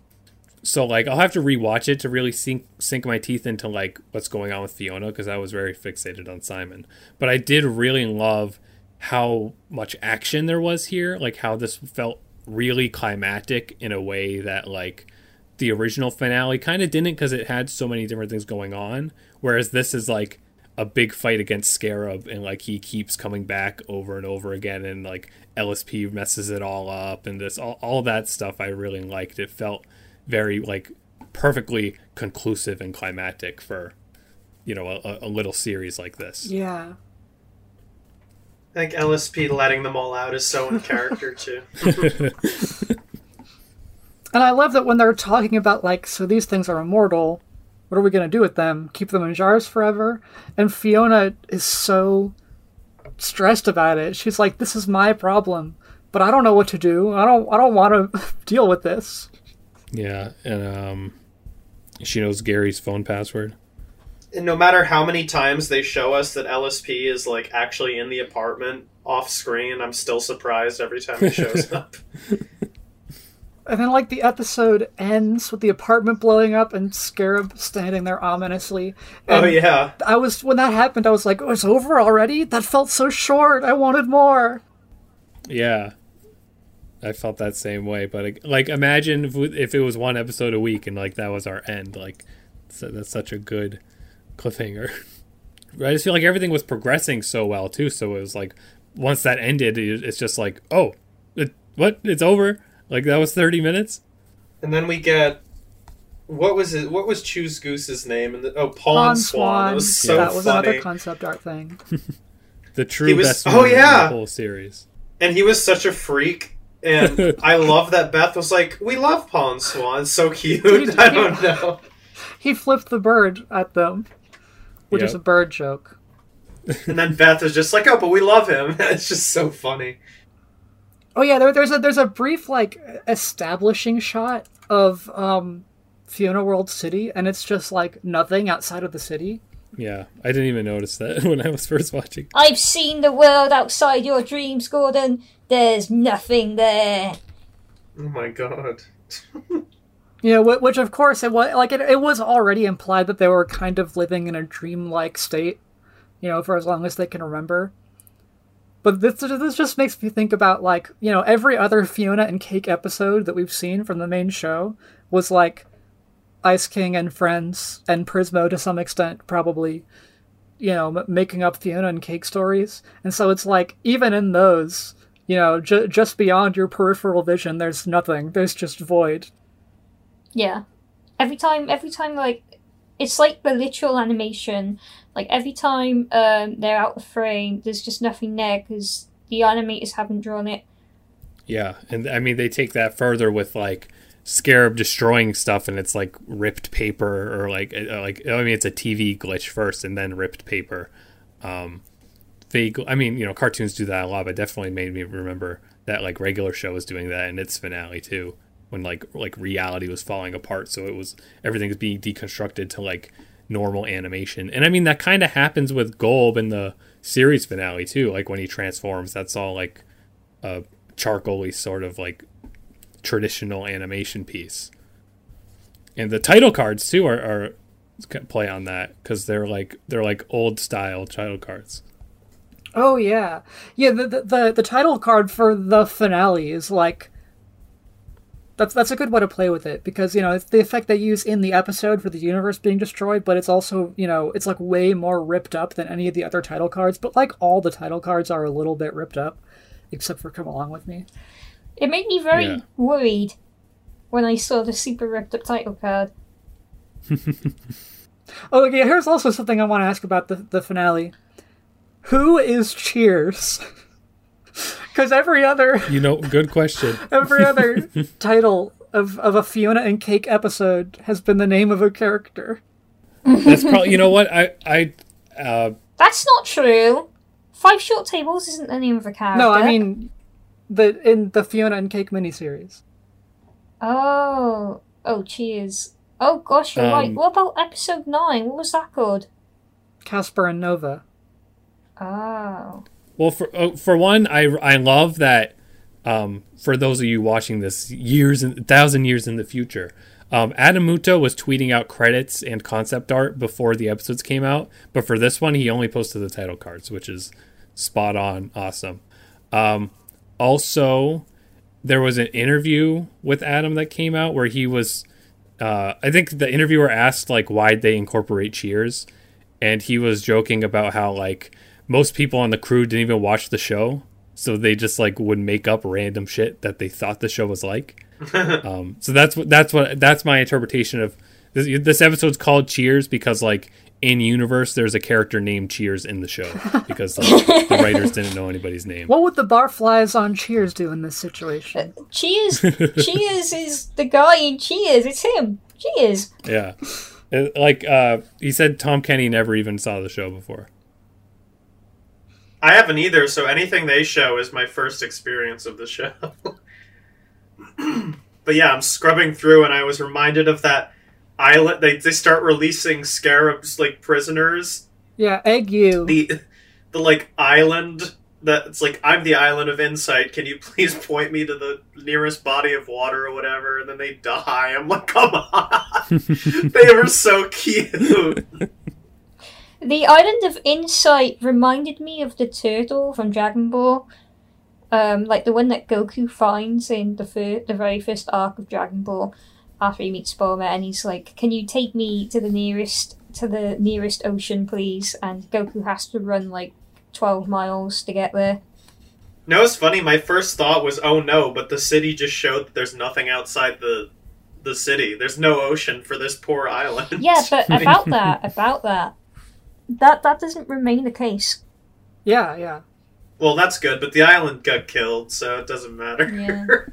so like I'll have to rewatch it to really sink sink my teeth into like what's going on with Fiona because I was very fixated on Simon. But I did really love how much action there was here, like how this felt really climatic in a way that like the original finale kind of didn't because it had so many different things going on. Whereas this is like a big fight against Scarab, and like he keeps coming back over and over again, and like LSP messes it all up, and this all all that stuff I really liked. It felt very like perfectly conclusive and climactic for you know a, a little series like this. yeah. I think LSP letting them all out is so in character too. And I love that when they're talking about, like, so these things are immortal. What are we going to do with them? Keep them in jars forever? And Fiona is so stressed about it. She's like, this is my problem, but I don't know what to do. I don't, I don't want to deal with this. Yeah, and um, she knows Gary's phone password. And no matter how many times they show us that LSP is like actually in the apartment off screen, I'm still surprised every time he shows up. And then, like, the episode ends with the apartment blowing up and Scarab standing there ominously. oh yeah. I was, when that happened, I was like, oh, it's over already? That felt so short. I wanted more. Yeah. I felt that same way, but like, imagine if, if it was one episode a week and like that was our end. Like, so that's such a good cliffhanger. I just feel like everything was progressing so well too. So it was like once that ended, it's just like, oh, it, what? It's over. Like that was thirty minutes. And then we get what was it? What was Choose Goose's name? And the, oh, Pawn, Pawn Swan. It Swan. was so that was funny. another concept art thing. The true was- best. oh, moment in yeah. the whole series. and he was such a freak. And I love that Beth was like, "We love Pawn Swan. So cute." Dude, I don't know. He flipped the bird at them, which is a bird joke. And then Beth was just like, "Oh, but we love him." It's just so funny. Oh yeah, there, there's a there's a brief like establishing shot of um, Fiona World City, and it's just like nothing outside of the city. Yeah, I didn't even notice that when I was first watching. I've seen the world outside your dreams, Gordon. There's nothing there. Oh my god. You know, which of course it was like it, it was already implied that they were kind of living in a dreamlike state, you know, for as long as they can remember. But this this just makes me think about like you know every other Fiona and Cake episode that we've seen from the main show was like Ice King and friends and Prismo to some extent probably, you know, m- making up Fiona and Cake stories, and so it's like even in those. You know, ju- just beyond your peripheral vision, there's nothing. There's just void. Yeah. Every time, every time, like, it's like the literal animation. Like, every time um, they're out of frame, there's just nothing there because the animators haven't drawn it. Yeah, and I mean they take that further with like Scarab destroying stuff, and it's like ripped paper or like uh, like I mean it's a TV glitch first, and then ripped paper. Um, they, I mean you know cartoons do that a lot, but definitely made me remember that like regular show was doing that in its finale too, when like like reality was falling apart, so it was everything was being deconstructed to like normal animation, and I mean that kind of happens with Golb in the series finale too, like when he transforms, that's all like a charcoaly sort of like traditional animation piece. And the title cards too are, are play on that because they're like they're like old style title cards. Oh yeah, yeah. The, the the the title card for the finale is like that's that's a good way to play with it because you know it's the effect they use in the episode for the universe being destroyed, but it's also you know it's like way more ripped up than any of the other title cards. But like all the title cards are a little bit ripped up, except for "Come Along with Me." It made me very Yeah. worried when I saw the super ripped up title card. Oh, okay. Here's also something I want to ask about the the finale. Who is Cheers? Because every other You know, good question. every other title of, of a Fiona and Cake episode has been the name of a character. That's probably you know what I I uh, That's not true. Five Short Tables isn't the name of a character. No, I mean the in the Fiona and Cake miniseries. Oh. Oh, cheers. Oh gosh, you're right. Um, What about episode nine? What was that called? Casper and Nova. Oh. Well, for oh, for one, I I love that. Um, for those of you watching this years and thousand years in the future, um, Adam Muto was tweeting out credits and concept art before the episodes came out, but for this one, he only posted the title cards, which is spot on, awesome. Um, also, there was an interview with Adam that came out where he was. Uh, I think the interviewer asked like why they incorporate Cheers, and he was joking about how like most people on the crew didn't even watch the show, so they just like would make up random shit that they thought the show was like. um, so that's what that's what that's my interpretation of this, this episode's called Cheers because like in universe there's a character named Cheers in the show because like, the writers didn't know anybody's name. What would the barflies on Cheers do in this situation? Cheers. Cheers is the guy in Cheers. It's him. Cheers. Yeah. Uh, Like uh, he said, Tom Kenny never even saw the show before. I haven't either, so anything they show is my first experience of the show. but yeah, I'm scrubbing through, and I was reminded of that island. They they start releasing scarabs like prisoners. Yeah, egg you. The the like island that it's like I'm the island of insight. Can you please point me to the nearest body of water or whatever? And then they die. I'm like, come on. they were so cute. The island of Insight reminded me of the turtle from Dragon Ball. Um, like the one that Goku finds in the fir- the very first arc of Dragon Ball after he meets Bulma and he's like, Can you take me to the nearest to the nearest ocean, please? And Goku has to run like twelve miles to get there. No, it's funny. My first thought was, "Oh no!" But the city just showed that there's nothing outside the the city. There's no ocean for this poor island. Yeah, but about that, about that. That that doesn't remain the case. Yeah, yeah. well, that's good. But the island got killed, so it doesn't matter. Yeah.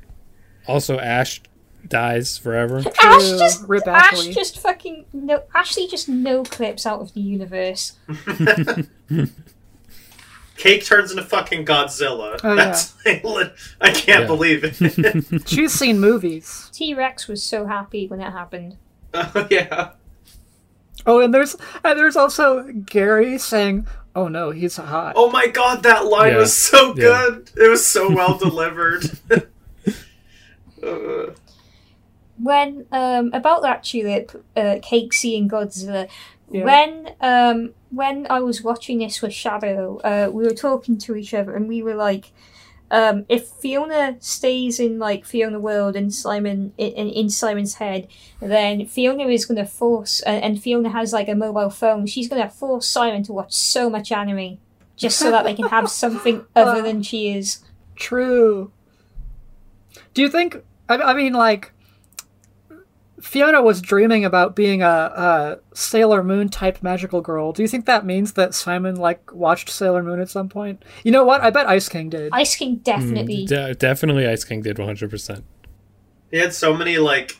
Also, Ash dies forever. Ash True. just Rip Ash Ashley. just fucking no Ashley just no clips out of the universe. Cake turns into fucking Godzilla. Oh, that's I can't Yeah. believe it. She's seen movies. T Rex was so happy when it happened. oh yeah. Oh, and there's and there's also Gary saying, "Oh no, he's hot." Oh my god, that line Yeah. was so Yeah. good. It was so well delivered. Uh, When um about that tulip, uh, Cake seeing Godzilla. Yeah. When um when I was watching this with Shadow, uh, we were talking to each other and we were like, um, if Fiona stays in like Fiona World and Simon in, in Simon's head, then Fiona is gonna force and, and Fiona has like a mobile phone. She's gonna force Simon to watch so much anime just so that they can have something other than Cheers. True. Do you think? I, I mean, like Fiona was dreaming about being a, a Sailor Moon type magical girl. Do you think that means that Simon like watched Sailor Moon at some point? You know what? I bet Ice King did. Ice King definitely. De- definitely, Ice King did 100%. he had so many like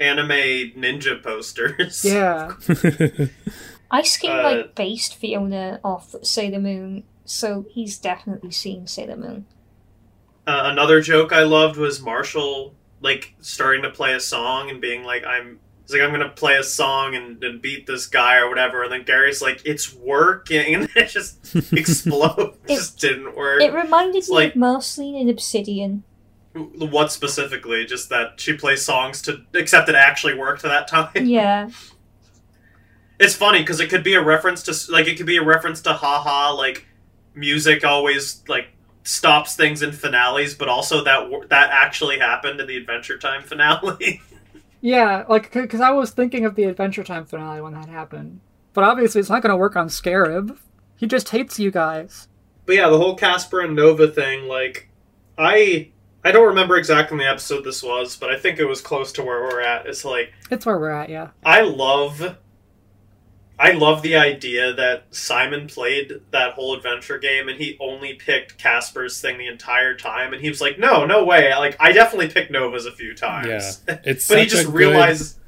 anime ninja posters. yeah. Ice King Uh, like based Fiona off Sailor Moon, so he's definitely seen Sailor Moon. Uh, another joke I loved was Marshall like starting to play a song and being like, "I'm." He's like, "I'm gonna play a song and, and beat this guy or whatever," and then Gary's like, "It's working," and it just explodes. It- just didn't work. It reminded It's me like- of Marceline in Obsidian. what specifically? Just that she plays songs to, except it actually worked that time. Yeah, It's funny because it could be a reference to like it could be a reference to haha like music always like stops things in finales, but also that that actually happened in the Adventure Time finale. Yeah, like because I was thinking of the Adventure Time finale when that happened, but obviously it's not going to work on Scarab. He just hates you guys. but yeah, the whole Casper and Nova thing, like I I don't remember exactly the episode this was, but I think it was close to where we're at. It's like It's where we're at. Yeah. I love I love the idea that Simon played that whole adventure game and he only picked Casper's thing the entire time, and he was like, "No, no way! Like I definitely picked Nova's a few times." Yeah, it's but he just a good- realized,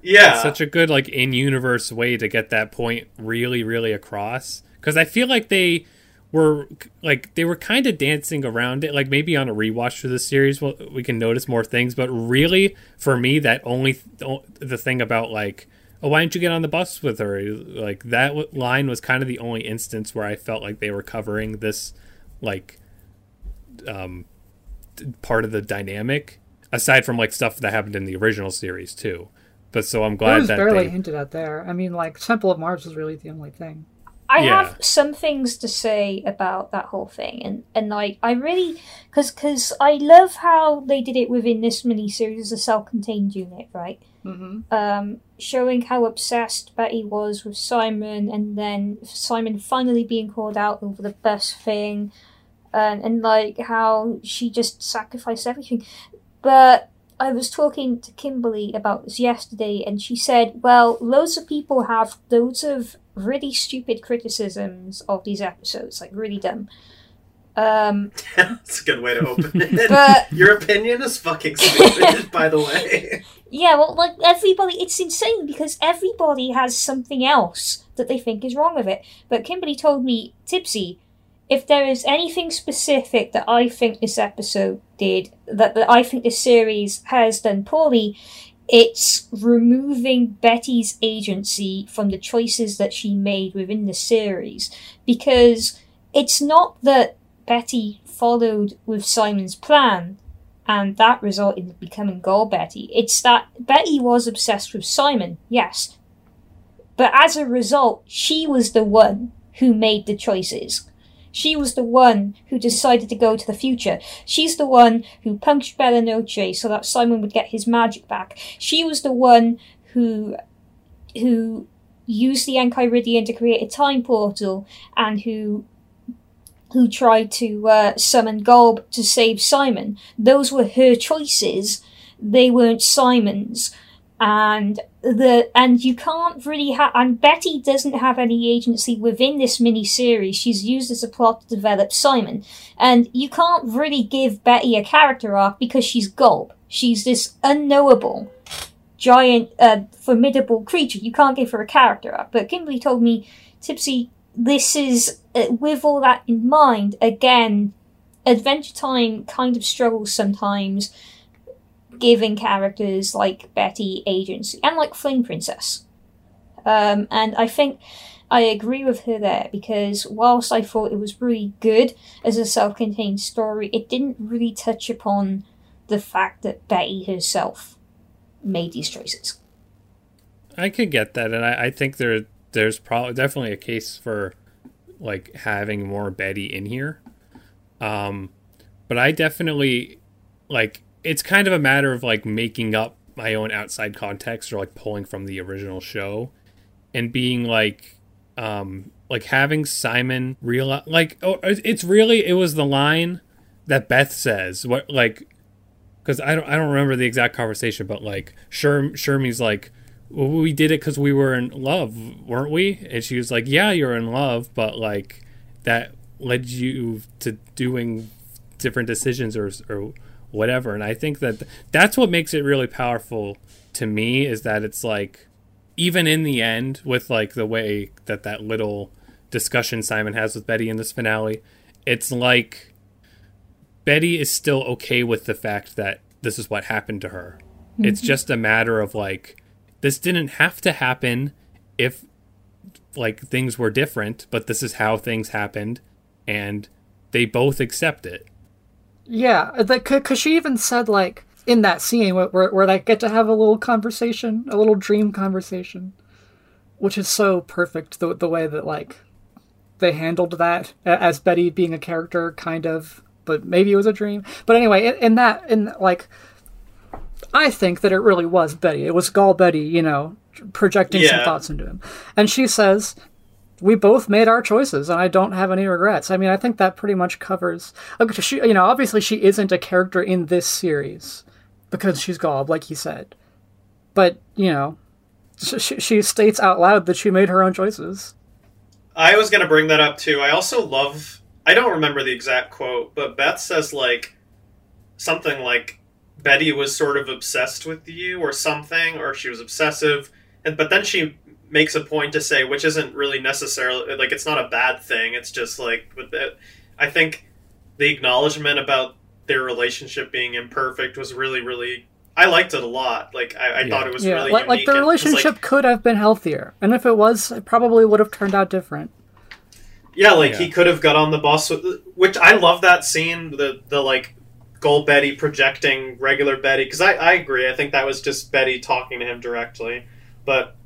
yeah, It's such a good like in-universe way to get that point really really across because i feel like they were like they were kind of dancing around it like maybe on a rewatch for the series well, we can notice more things but really for me that only the thing about like oh why didn't you get on the bus with her like that w- line was kind of the only instance where i felt like they were covering this like um part of the dynamic aside from like stuff that happened in the original series too but so i'm glad It was that barely they hinted at there. I mean, like Temple of Mars was really the only thing. I Yeah. have some things to say about that whole thing, and and like I really, because because I love how they did it within this miniseries as a self-contained unit, right? Mm-hmm. Um, showing how obsessed Betty was with Simon, and then Simon finally being called out over the best thing, and and like how she just sacrificed everything, but. I was talking to Kimberly about this yesterday, and she said, "Well, loads of people have loads of really stupid criticisms of these episodes, like really dumb. Um, that's a good way to open it. But- Your opinion is fucking stupid, by the way. yeah, well, like everybody, it's insane because everybody has something else that they think is wrong with it. But Kimberly told me, Tipsy, if there is anything specific that I think this episode did, that, that I think the series has done poorly, it's removing Betty's agency from the choices that she made within the series. Because it's not that Betty followed with Simon's plan and that resulted in becoming Golb Betty. It's that Betty was obsessed with Simon, yes. But as a result, she was the one who made the choices. She was the one who decided to go to the future. She's the one who punched Bella Noche so that Simon would get his magic back. She was the one who who used the Enchiridion to create a time portal and who who tried to uh, summon Golb to save Simon. Those were her choices. They weren't Simon's. And the and you can't really have and Betty doesn't have any agency within this mini series. She's used as a plot to develop Simon. And you can't really give Betty a character arc because she's Golb. She's this unknowable, giant, uh, formidable creature. You can't give her a character arc. But Kimberly told me, Tipsy, this is uh, with all that in mind. Again, Adventure Time kind of struggles sometimes giving characters like Betty agency and like Flame Princess. Um, and I think I agree with her there because whilst I thought it was really good as a self contained story, it didn't really touch upon the fact that Betty herself made these choices. I could get that, and I, I think there there's probably definitely a case for like having more Betty in here. Um, but I definitely like it's kind of a matter of like making up my own outside context or like pulling from the original show and being like um like having Simon real like oh it's really it was the line that Beth says what like because I don't I don't remember the exact conversation but like Sherm Shermy's like well, we did it because we were in love weren't we? And she was like yeah you're in love but like that led you to doing different decisions or or whatever and I think that that's what makes it really powerful to me is that it's like even in the end with like the way that that little discussion Simon has with Betty in this finale it's like Betty is still okay with the fact that this is what happened to her. It's mm-hmm. just a matter of like this didn't have to happen if like things were different, but this is how things happened and they both accept it. Yeah, because she even said like in that scene where, where where they get to have a little conversation, a little dream conversation, which is so perfect. The the way that like they handled that as Betty being a character, kind of, but maybe it was a dream. But anyway, in, in that in like, I think that it really was Betty. It was Golb Betty, you know, projecting some thoughts into him, and she says we both made our choices and I don't have any regrets. I mean, I think that pretty much covers. Okay, she, you know, obviously she isn't a character in this series because she's Golb, like you said. But, you know, she, she states out loud that she made her own choices. I was gonna bring that up too. I also love. I don't remember the exact quote, but Beth says like something like Betty was sort of obsessed with you or something, or she was obsessive, and but then she makes a point to say, which isn't really necessarily like it's not a bad thing. It's just like with it. I think the acknowledgement about their relationship being imperfect was really, really. I liked it a lot. Like I, I Yeah. thought it was Yeah, really like, like the and- 'cause, like, relationship could have been healthier, and if it was, it probably would have turned out different. Yeah, like Yeah. he could have got on the bus with, which I love that scene. The the like Golb Betty projecting regular Betty because I I agree. I think that was just Betty talking to him directly, but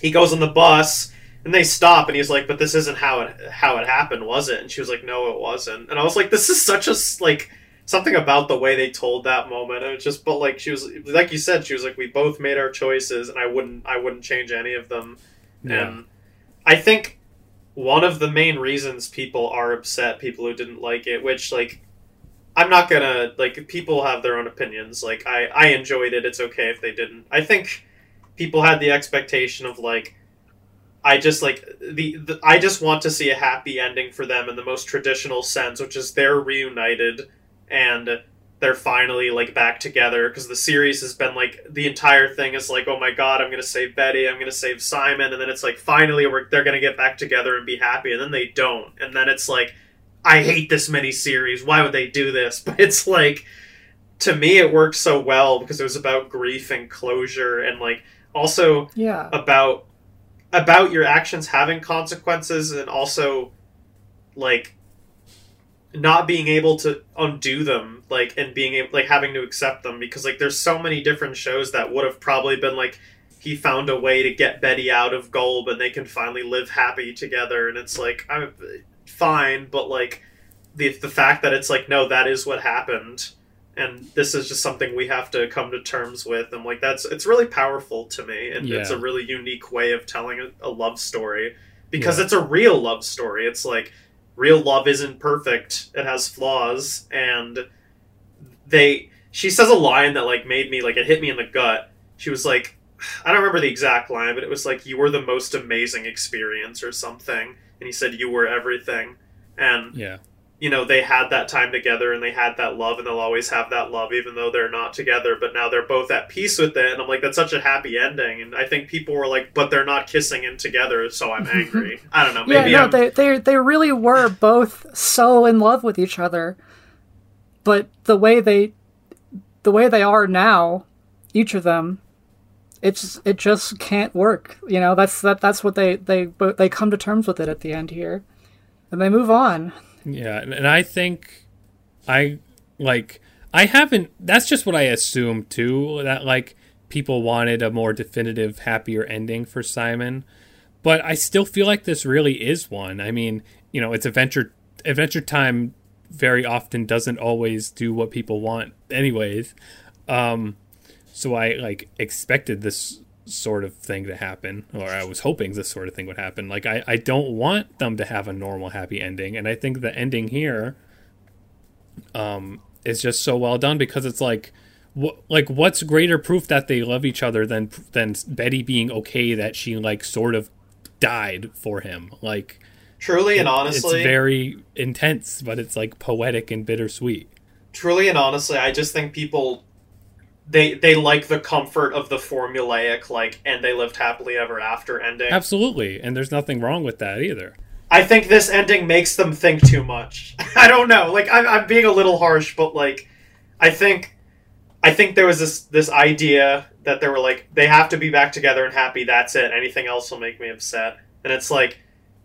he goes on the bus and they stop and he's like, "But this isn't how it how it happened, was it?" And she was like, "No, it wasn't." And I was like, "This is such a like." Something about the way they told that moment. It was just, but like she was, like you said, she was like, "We both made our choices, and I wouldn't, I wouldn't change any of them." Yeah. And I think one of the main reasons people are upset, people who didn't like it, which like I'm not gonna like people have their own opinions. Like I I enjoyed it. It's okay if they didn't. I think people had the expectation of like I just like the, the I just want to see a happy ending for them in the most traditional sense, which is they're reunited and they're finally like back together because the series has been like the entire thing is like oh my god i'm gonna save betty i'm gonna save simon and then it's like finally we're, they're gonna get back together and be happy and then they don't and then it's like i hate this mini series why would they do this? But it's like to me it worked so well because it was about grief and closure and like also Yeah, about about your actions having consequences and also like not being able to undo them like and being able like having to accept them because like there's so many different shows that would have probably been like he found a way to get Betty out of Golb and they can finally live happy together and it's like I'm fine but like the the fact that it's like no that is what happened and this is just something we have to come to terms with and like that's it's really powerful to me and it's a really unique way of telling a, a love story because Yeah. it's a real love story it's like real love isn't perfect it has flaws and they she says a line that like made me like it hit me in the gut she was like i don't remember the exact line but it was like you were the most amazing experience or something and he said you were everything and Yeah. You know they had that time together and they had that love and they'll always have that love even though they're not together but now they're both at peace with it. And i'm like that's such a happy ending. And i think people were like but they're not kissing in together so i'm angry. I don't know yeah, maybe no, I'm, they they they really were both so in love with each other, but the way they, the way they are now, each of them, it's it just can't work. You know, that's that that's what they they they come to terms with it at the end here, and they move on. Yeah, and, I think I like I haven't that's just what I assumed too that like people wanted a more definitive happier ending for Simon. But I still feel like this really is one. I mean, you know, it's adventure adventure time very often doesn't always do what people want anyways. Um so I like expected this sort of thing to happen or I was hoping this sort of thing would happen. Like I I don't want them to have a normal happy ending and I think the ending here um is just so well done because it's like what like what's greater proof that they love each other than than Betty being okay that she like sort of died for him. Like truly and honestly it's very intense, but it's like poetic and bittersweet. truly and honestly, I just think people they they like the comfort of the formulaic like and they lived happily ever after ending. Absolutely, and there's nothing wrong with that either. I think this ending makes them think too much. I don't know. Like I'm, I'm being a little harsh, but like I think I think there was this this idea that they were like they have to be back together and happy. That's it. Anything else will make me upset. And it's like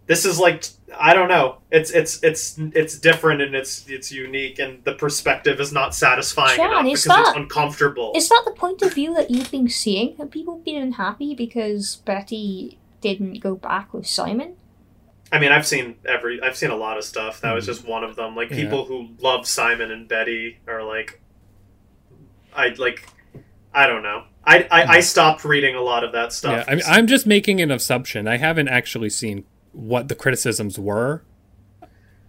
this is like I don't know. It's it's it's it's different and it's it's unique and the perspective is not satisfying John, enough is because it's that- uncomfortable. Is that the point of view that you've been seeing? Have people been unhappy because Betty didn't go back with Simon? I mean, I've seen every, I've seen a lot of stuff. That was Mhm. just one of them. Like Yeah. people who love Simon and Betty are like, I like, I don't know. I, I, I stopped reading a lot of that stuff. Yeah, I mean, I'm just making an assumption. I haven't actually seen what the criticisms were.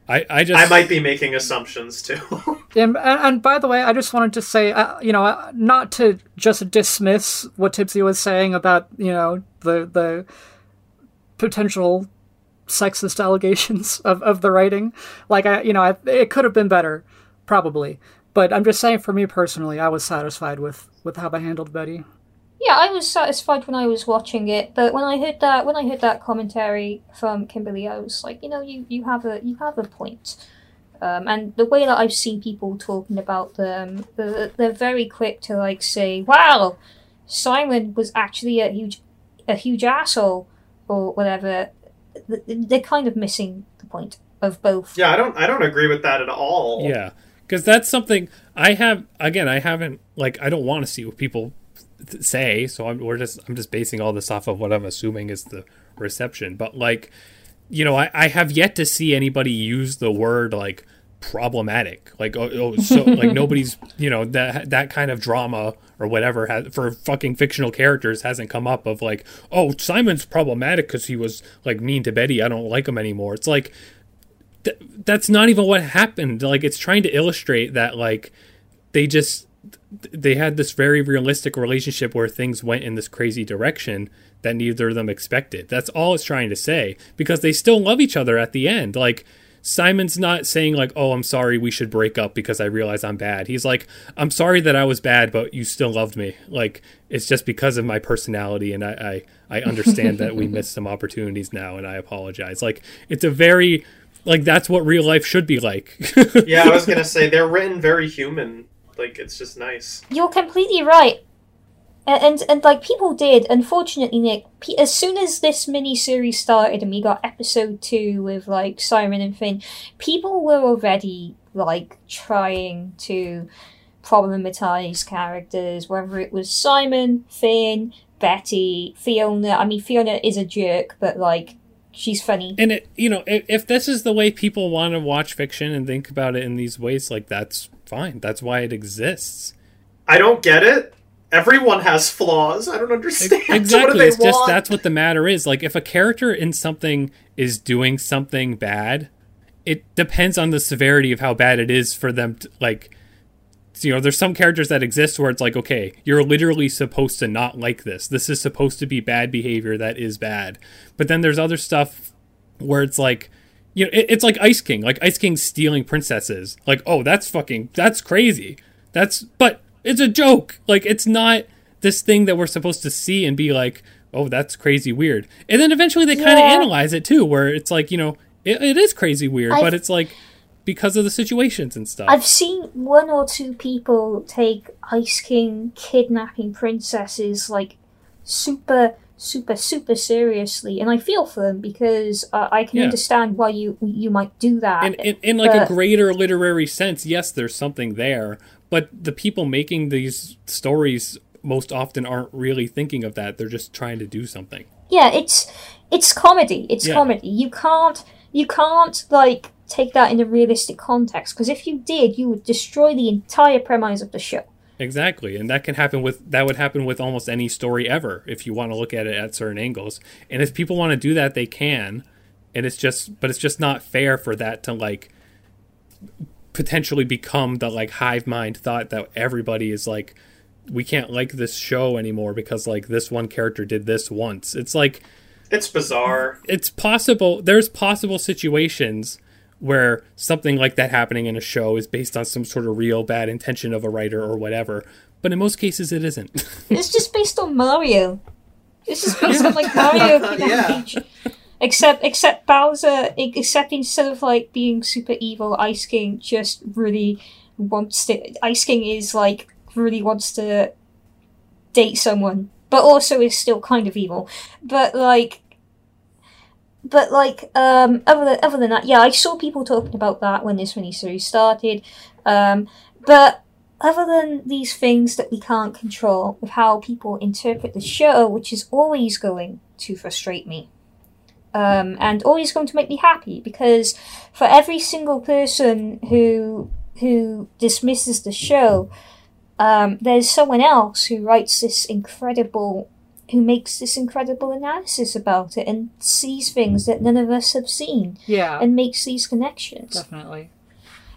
I I just I might be making assumptions too. And, and, and by the way, I just wanted to say, uh, you know, uh, not to just dismiss what Tipsy was saying about, you know, the the potential sexist allegations of, of the writing. Like, I, you know, I, it could have been better, probably. But I'm just saying, for me personally, I was satisfied with with how they handled Betty. Yeah, I was satisfied when I was watching it, but when I heard that when I heard that commentary from Kimberly, I was like, you know, you, you have a you have a point. Um, and the way that I've seen people talking about them, they're, they're very quick to like say, "Wow, Simon was actually a huge, a huge asshole," or whatever. They're kind of missing the point of both. Yeah, I don't I don't agree with that at all. Yeah, because that's something I have. Again, I haven't like I don't want to see what people th- say, so I'm we're just I'm just basing all this off of what I'm assuming is the reception. But like, you know, I, I have yet to see anybody use the word like problematic like oh, oh so like nobody's you know that that kind of drama or whatever has for fucking fictional characters hasn't come up of like oh simon's problematic because he was like mean to betty i don't like him anymore it's like th- that's not even what happened like it's trying to illustrate that like they just they had this very realistic relationship where things went in this crazy direction that neither of them expected that's all it's trying to say because they still love each other at the end like Simon's not saying like, "Oh, I'm sorry, we should break up because I realize I'm bad." He's like, "I'm sorry that I was bad, but you still loved me. Like it's just because of my personality, and I I, I understand that we missed some opportunities now, and I apologize." Like it's a very like that's what real life should be like. yeah, I was gonna say they're written very human. Like it's just nice. You're completely right. And, and, and like people did. Unfortunately nick as soon as this mini series started and we got episode two with like simon and finn people were already like trying to problematize characters whether it was simon finn betty fiona. I mean fiona is a jerk but like she's funny. And it you know if, if this is the way people want to watch fiction and think about it in these ways like that's fine that's why it exists i don't get it everyone has flaws. I don't understand. Exactly. it's want? just that's what the matter is. Like if a character in something is doing something bad, it depends on the severity of how bad it is for them to like you know, there's some characters that exist where it's like, okay, you're literally supposed to not like this. This is supposed to be bad behavior that is bad. But then there's other stuff where it's like, you know, it, it's like Ice King. Like Ice King stealing princesses. Like, oh, that's fucking, that's crazy. That's, but it's a joke. Like it's not this thing that we're supposed to see and be like, oh, that's crazy weird. And then eventually they kind of yeah. analyze it too, where it's like, you know, it, it is crazy weird, I've, but it's like because of the situations and stuff. I've seen one or two people take Ice King kidnapping princesses like super super super seriously and i feel for them because uh, i can yeah. understand why you you might do that in, in, in like but... a greater literary sense yes there's something there but the people making these stories most often aren't really thinking of that. They're just trying to do something. Yeah, it's it's comedy. It's yeah. comedy. You can't you can't like take that in a realistic context because if you did, you would destroy the entire premise of the show. Exactly, and that can happen with that would happen with almost any story ever if you want to look at it at certain angles. And if people want to do that, they can. And it's just, but it's just not fair for that to like potentially become the like hive mind thought that everybody is like we can't like this show anymore because like this one character did this once. It's like it's bizarre. It's possible there's possible situations where something like that happening in a show is based on some sort of real bad intention of a writer or whatever. But in most cases it isn't. it's just based on Mario. It's just based on like Mario yeah. Except, except Bowser, except instead of like being super evil, Ice King just really wants to. Ice King is like really wants to date someone, but also is still kind of evil. But like, but like, um, other than other than that, yeah, I saw people talking about that when this miniseries started. Um, but other than these things that we can't control with how people interpret the show, which is always going to frustrate me um, and always going to make me happy because for every single person who who dismisses the show, um, there's someone else who writes this incredible, who makes this incredible analysis about it and sees things that none of us have seen. Yeah, and makes these connections. Definitely.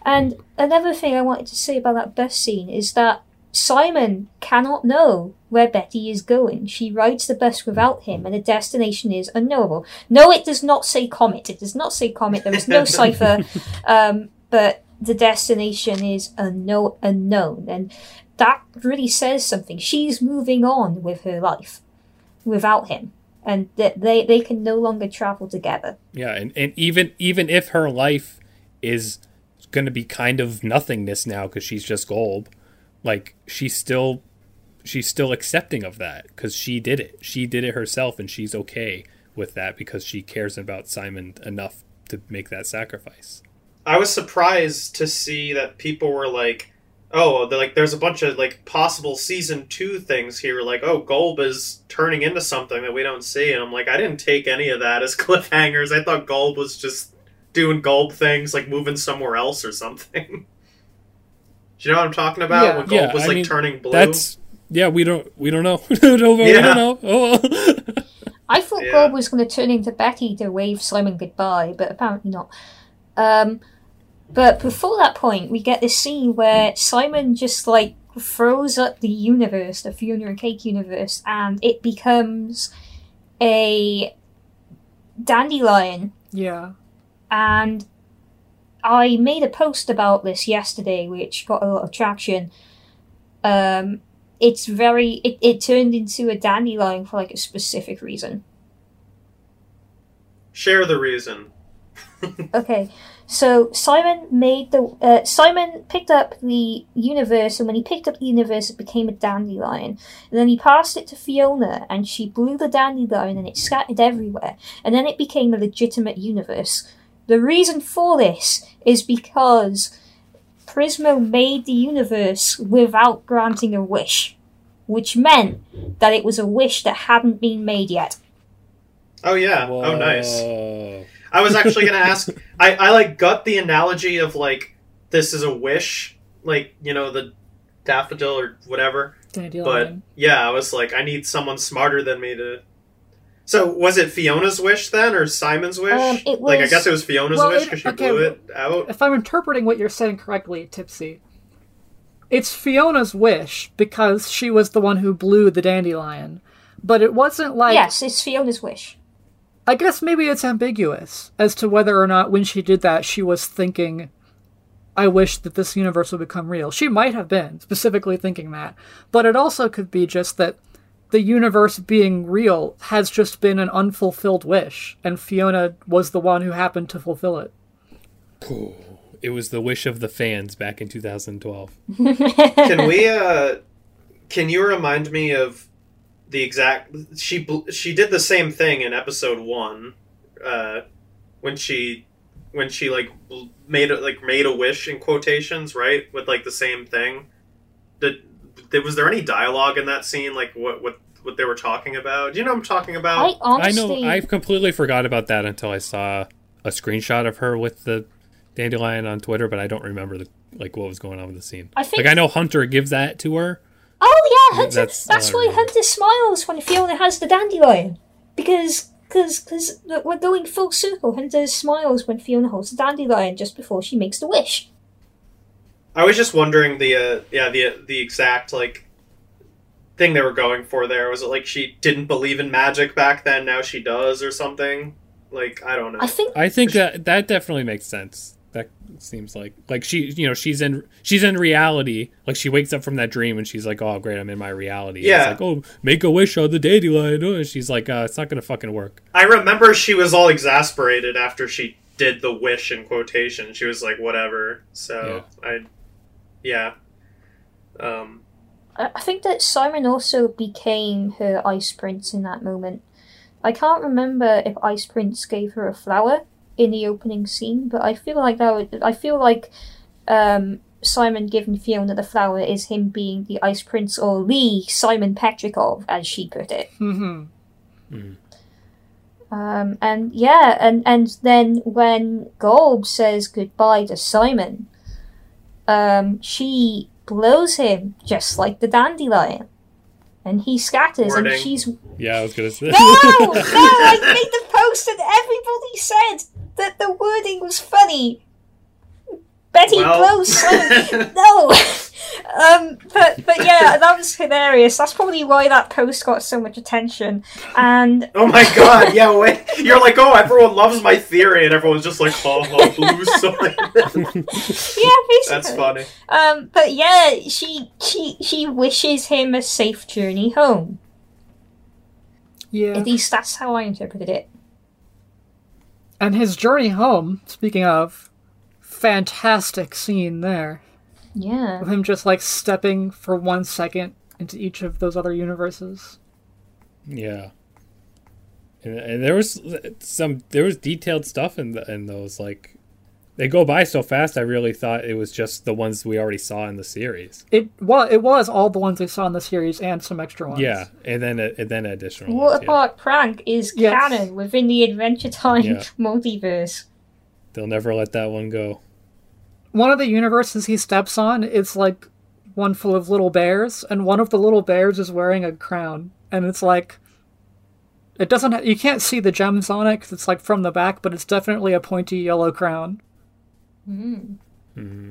And another thing I wanted to say about that bus scene is that Simon cannot know where Betty is going. She rides the bus without him, and the destination is unknowable. No, it does not say Comet. It does not say Comet. There is no cipher. Um, but the destination is unknown, unknown, and that really says something. She's moving on with her life without him, and that they they can no longer travel together. Yeah, and, and even even if her life is going to be kind of nothingness now because she's just gold like she's still she's still accepting of that because she did it. She did it herself, and she's okay with that because she cares about Simon enough to make that sacrifice. I was surprised to see that people were like, "Oh, they're like there's a bunch of like possible season two things here." Like, "Oh, Golb is turning into something that we don't see," and I'm like, I didn't take any of that as cliffhangers. I thought Golb was just doing Golb things, like moving somewhere else or something. Do you know what I'm talking about? Yeah. When Golb Yeah, was I like mean, turning blue. That's yeah, we don't we don't know. we don't, we don't know. Oh well. I thought Yeah. Golb was going to turn into Betty to wave Simon goodbye, but apparently not. Um, but before that point, we get this scene where Simon just like throws up the universe, the Fiona and Cake universe, and it becomes a dandelion. Yeah. And I made a post about this yesterday, which got a lot of traction. Um, it's very it, it turned into a dandelion for like a specific reason. Share the reason. Okay, so Simon made the uh, Simon picked up the universe, and when he picked up the universe, it became a dandelion. And then he passed it to Fiona, and she blew the dandelion, and it scattered everywhere. And then it became a legitimate universe. The reason for this is because Prismo made the universe without granting a wish, which meant that it was a wish that hadn't been made yet. Oh yeah. Oh nice. Whoa. I was actually gonna ask. I, I like got the analogy of like this is a wish, like you know the daffodil or whatever. But Dandelion. yeah, I was like, I need someone smarter than me to. So was it Fiona's wish then, or Simon's wish? Um, it Like I guess it was Fiona's Well, wish because she okay, blew it out. if I'm interpreting what you're saying correctly, Tipsy, it's Fiona's wish because she was the one who blew the dandelion. But it wasn't like yes, it's Fiona's wish. I guess maybe it's ambiguous as to whether or not when she did that she was thinking I wish that this universe would become real. She might have been specifically thinking that, but it also could be just that the universe being real has just been an unfulfilled wish, and Fiona was the one who happened to fulfill it. It was the wish of the fans back in 2012. can we? uh Can you remind me of the exact? She she did the same thing in episode one, uh, when she when she like made a, like made a wish in quotations, right? With like the same thing. Did, did was there any dialogue in that scene? Like what what what they were talking about? Do you know what I'm talking I about? honestly, I know. I completely forgot about that until I saw a screenshot of her with the dandelion on Twitter, but I don't remember the like what was going on with the scene. I think- like I know Hunter gives that to her. Oh yeah, Hunter. That's That's, why remember. Hunter smiles when Fiona has the dandelion, because because because we're going full circle. Hunter smiles when Fiona holds the dandelion just before she makes the wish. I was just wondering the uh, yeah the the exact like thing they were going for there. Was it like she didn't believe in magic back then, now she does, or something? Like I don't know. I think I think that that definitely makes sense. That seems like like she you know she's in she's in reality. Like she wakes up from that dream and she's like, oh great, I'm in my reality. Yeah. It's like oh make a wish on the dandelion. Oh, and she's like, uh, it's not gonna fucking work. I remember she was all exasperated after she did the wish in quotation. She was like, whatever. So I, yeah. Um, I I think that Simon also became her Ice Prince in that moment. I can't remember if Ice Prince gave her a flower in the opening scene, but I feel like that would, I feel like um, Simon giving Fiona the flower is him being the Ice Prince or Lee Simon Petrikov, as she put it. hmm Um, and yeah, and, and then when Golb says goodbye to Simon, um, she blows him just like the dandelion. And he scatters, Wording. and she's. Yeah, I was gonna say. No! No! I made the post, and everybody said that the wording was funny. Betty Well- blows smoke. no. Um, but but yeah, that was hilarious. That's probably why that post got so much attention. And Oh my god, yeah, wait. You're like, oh, everyone loves my theory, and everyone's just like, ha ha, blue sign. yeah, basically. That's funny. Um, but yeah, she she she wishes him a safe journey home. Yeah. At least that's how I interpreted it. And his journey home, speaking of, fantastic scene there. Yeah. Of him just like stepping for one second into each of those other universes. Yeah. And, and there was some there was detailed stuff in the, in those like they go by so fast. I really thought it was just the ones we already saw in the series. It well, it was all the ones we saw in the series and some extra ones. Yeah, and then and then additional. Water ones, yeah. Park Prank is Yes. canon within the Adventure Time Yeah. multiverse. They'll never let that one go. One of the universes he steps on is like one full of little bears, and one of the little bears is wearing a crown, and it's like. It doesn't. Ha- you can't see the gems on it 'cause it's like from the back, but it's definitely a pointy yellow crown.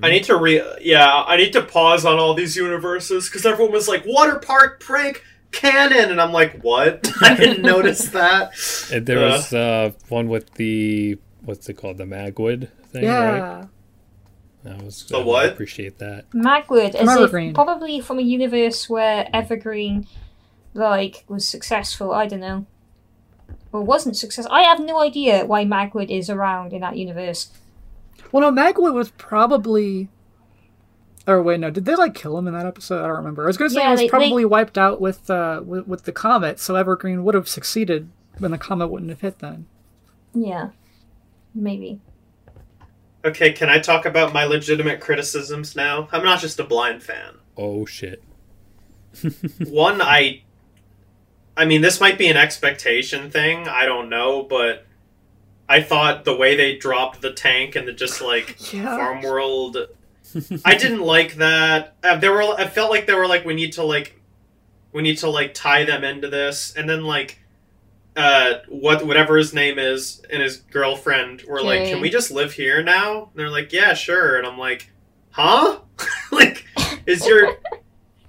I need to re. Yeah, I need to pause on all these universes because everyone was like, water park prank canon, and I'm like, what? I didn't notice that. And there Uh. was uh, one with the what's it called, the Magwood thing, right? Yeah. That was The I what? appreciate that. Magwood, as if probably from a universe where Evergreen, like, was successful. I don't know, or wasn't successful. I have no idea why Magwood is around in that universe. Well, no, Magwood was probably. Or wait, no, did they like kill him in that episode? I don't remember. I was gonna say Yeah, he was they- they- probably wiped out with uh with, with the comet, so Evergreen would have succeeded when the comet wouldn't have hit then. Yeah, maybe. Okay, can I talk about my legitimate criticisms now? I'm not just a blind fan. Oh shit! One, I. I mean, this might be an expectation thing. I don't know, but I thought the way they dropped the tank and the just like Yeah. farm world I didn't like that. Uh, there were. I felt like they were like we need to like, we need to like tie them into this, and then like, uh, what whatever his name is and his girlfriend were like, can we just live here now? And they're like, yeah, sure. And I'm like, huh? like, is your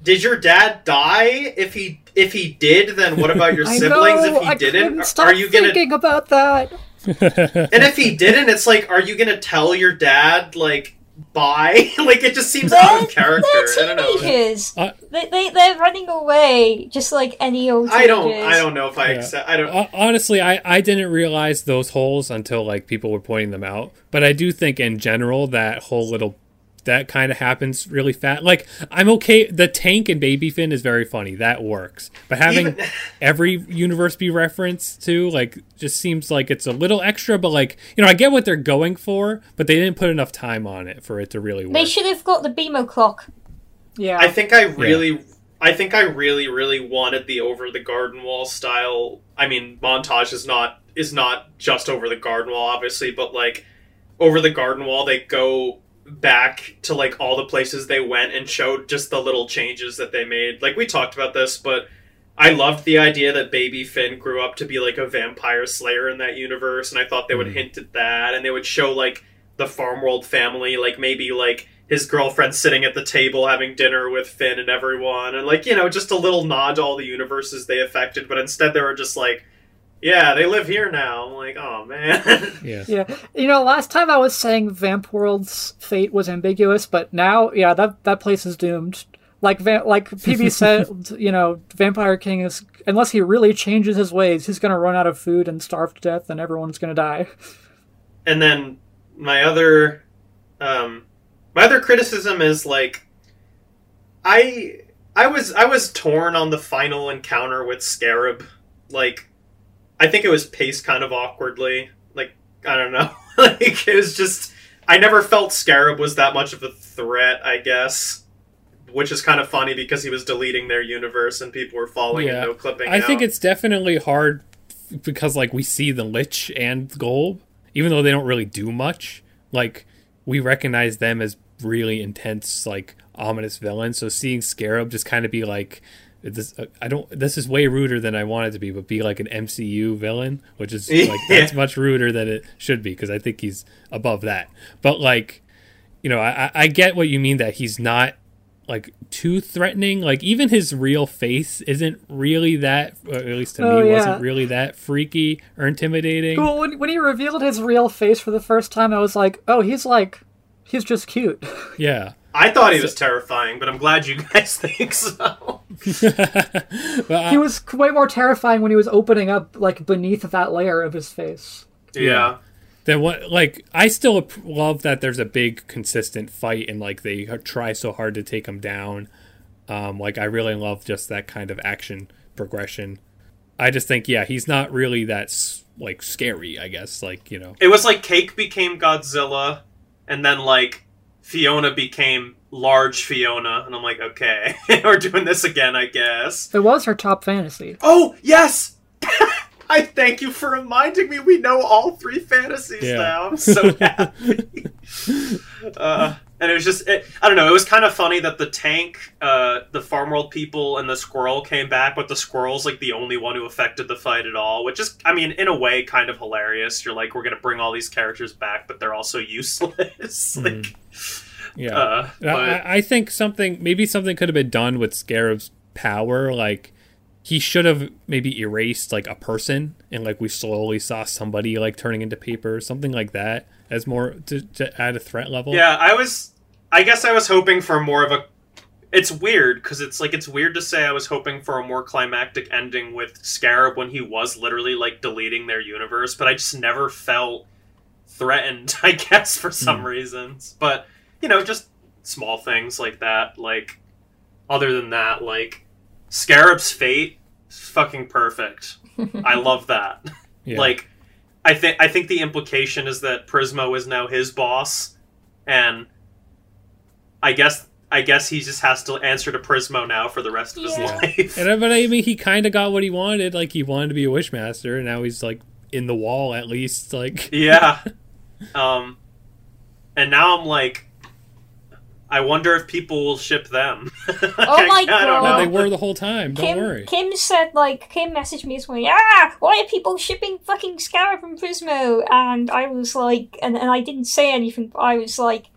did your dad die? If he if he did, then what about your siblings? know, if he I didn't, are- stop are you gonna thinking about that? and if he didn't, it's like, are you gonna tell your dad like bye? like it just seems They're, out of character. I they're don't know. teenagers. Uh, they, they, they're running away just like any old I don't. I don't know if I Yeah. accept. I don't. Hon- Honestly, I, I didn't realize those holes until like people were pointing them out. But I do think in general that whole little that kind of happens really fast. Like I'm okay. The tank and Baby Finn is very funny. That works. But having Even- every universe be referenced to like just seems like it's a little extra. But like you know, I get what they're going for, but they didn't put enough time on it for it to really work. They should have got the BMO clock. Yeah. I think I really. I think I really, really wanted the over the garden wall style. I mean, montage is not is not just over the garden wall, obviously, but like over the garden wall, they go back to like all the places they went and showed just the little changes that they made. Like we talked about this, but I loved the idea that baby Finn grew up to be like a vampire slayer in that universe, and I thought they would Mhm. hint at that, and they would show like the farm world family, like maybe like his girlfriend sitting at the table having dinner with Finn and everyone, and like you know just a little nod to all the universes they affected, but instead they were just like. Yeah, they live here now. I'm like, oh man. yeah. Yeah, you know, last time I was saying Vamp World's fate was ambiguous, but now, yeah, that that place is doomed. Like Va- like PB said, you know, Vampire King is unless he really changes his ways, he's gonna run out of food and starve to death, and everyone's gonna die. and then my other um my other criticism is like i i was i was torn on the final encounter with scarab like i think it was paced kind of awkwardly like i don't know like it was just i never felt scarab was that much of a threat i guess which is kind of funny because he was deleting their universe and people were falling Yeah. and no clipping I think it's definitely hard because like we see the Lich and Golb, even though they don't really do much. Like we recognize them as really intense, like ominous villains. So seeing Scarab just kind of be like this, uh, I don't. This is way ruder than I want it to be, but be like an MCU villain, which is like Yeah. that's much ruder than it should be because I think he's above that. But like you know, I, I- I get what you mean that he's not like too threatening. Like even his real face isn't really that, at least to Oh, me, yeah. wasn't really that freaky or intimidating. Well, when, when he revealed his real face for the first time, I was like, oh, he's like, he's just cute. Yeah. I thought he was terrifying, but I'm glad you guys think so. But I- he was way more terrifying when he was opening up, like, beneath that layer of his face. Yeah. then what like i still love that there's a big consistent fight and like they try so hard to take him down um like i really love just that kind of action progression i just think yeah he's not really that like scary i guess like you know It was like Cake became Godzilla, and then like Fiona became large Fiona, and I'm like, okay, we're doing this again, I guess. It was her top fantasy. Oh yes, I thank you for reminding me. We know all three fantasies Yeah. now. I'm so happy. uh, and it was just, it, I don't know. It was kind of funny that the tank, uh, the farm world people, and the squirrel came back, but the squirrel's like the only one who affected the fight at all. Which is, I mean, in a way, kind of hilarious. You're like, we're gonna bring all these characters back, but they're also useless. like, yeah uh, but- I, I think something maybe something could have been done with scarab's power like he should have maybe erased like a person and like we slowly saw somebody like turning into paper something like that as more to, to add a threat level Yeah, I was. I guess I was hoping for more of a. It's weird because it's like it's weird to say I was hoping for a more climactic ending with Scarab when he was literally like deleting their universe, but I just never felt threatened. I guess for some hmm. reasons, but you know, just small things like that. Like, other than that, like Scarab's fate, is fucking perfect. I love that. Yeah. Like, I think I think the implication is that Prismo is now his boss, and I guess I guess he just has to answer to Prismo now for the rest of his Yeah. life. And but I mean, he kind of got what he wanted. Like he wanted to be a wishmaster, and now he's like in the wall at least. Like yeah. Um, and now I'm like, I wonder if people will ship them. Oh my I don't no, God. they know. were the whole time. Don't Kim, worry. Kim said like Kim messaged me this morning. Ah, why are people shipping fucking Scarab and Prismo? And I was like, and, and I didn't say anything. But I was like,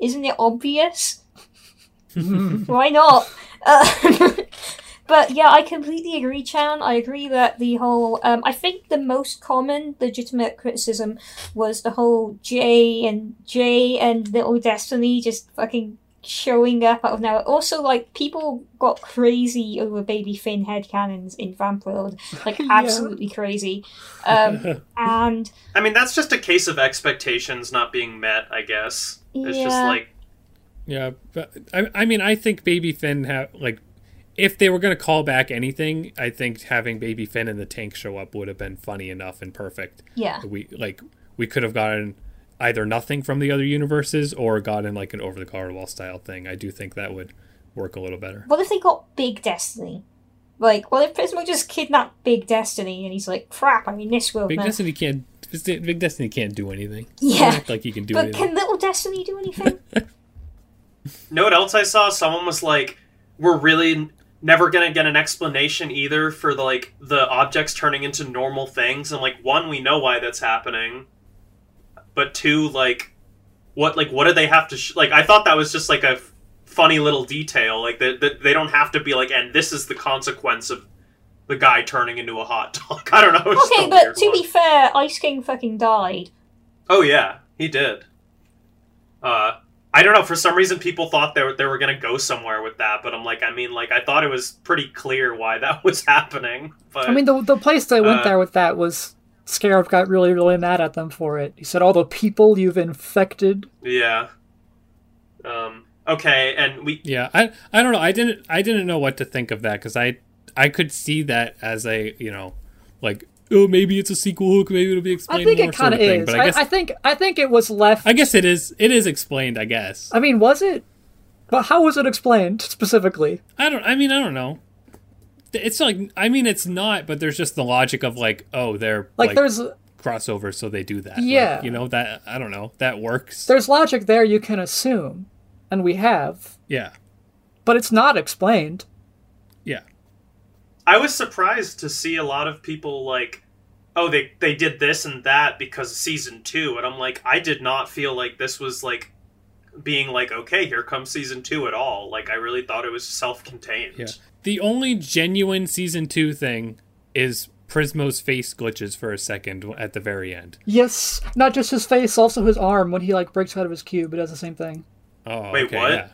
isn't it obvious? Why not? Uh, but yeah, I completely agree, Chan. I agree that the whole. Um, I think the most common legitimate criticism was the whole Jay and Jay and Little Destiny just fucking showing up out of nowhere. Also, like people got crazy over Baby Finn headcanons in Vamp World, like Yeah. absolutely crazy. Um, and I mean, that's just a case of expectations not being met. I guess it's just like Yeah, but I, I mean, I think Baby Finn have like, if they were gonna call back anything, I think having Baby Finn and the tank show up would have been funny enough and perfect. yeah, We like we could have gotten either nothing from the other universes or gotten like an over the guard wall style thing. I do think that would work a little better. what if they got Big Destiny? Like, what if Prismo just kidnapped Big Destiny and he's like, crap, I'm in this world Big now. Destiny can't. Big Destiny can't do anything. Yeah. Act like he can do but anything. can Little Destiny do anything? Know what else I saw? Someone was like, "We're really never gonna get an explanation either for the like the objects turning into normal things." And like, one, we know why that's happening, but two, like, what like what do they have to sh- like? I thought that was just like a f- funny little detail, like that that they don't have to be like, and this is the consequence of the guy turning into a hot dog. I don't know. it okay, but to one. be fair, Ice King fucking died. Oh yeah, he did. Uh, I don't know. For some reason, people thought they were, they were gonna go somewhere with that, but I'm like, I mean, like, I thought it was pretty clear why that was happening. But I mean, the the place they went Uh, there with that was Scarab got really, really mad at them for it. He said, "All the people you've infected." yeah. Um. Okay, and we. Yeah, I I don't know. I didn't I didn't know what to think of that because I I could see that as a you know like oh maybe it's a sequel hook maybe it'll be explained. I think more it kind of of thing. is. But I, I guess I think I think it was left. I guess it is it is explained. I guess I mean, was it? But how was it explained specifically? I don't. I mean I don't know. It's like I mean it's not, but there's just the logic of like oh they're Like, like, there's crossover, so they do that. Like, Yeah. you know that I don't know that works. there's logic there you can assume, and we have, yeah, but it's not explained. yeah. I was surprised to see a lot of people like, oh, they they did this and that because of season two, and I'm like, I did not feel like this was like being like, okay, here comes season two at all. Like I really thought it was self-contained. Yeah. The only genuine season two thing is Prismo's face glitches for a second at the very end. Yes, not just his face, also his arm when he like breaks out of his cube. It does the same thing. Oh, Wait, okay, what? Yeah.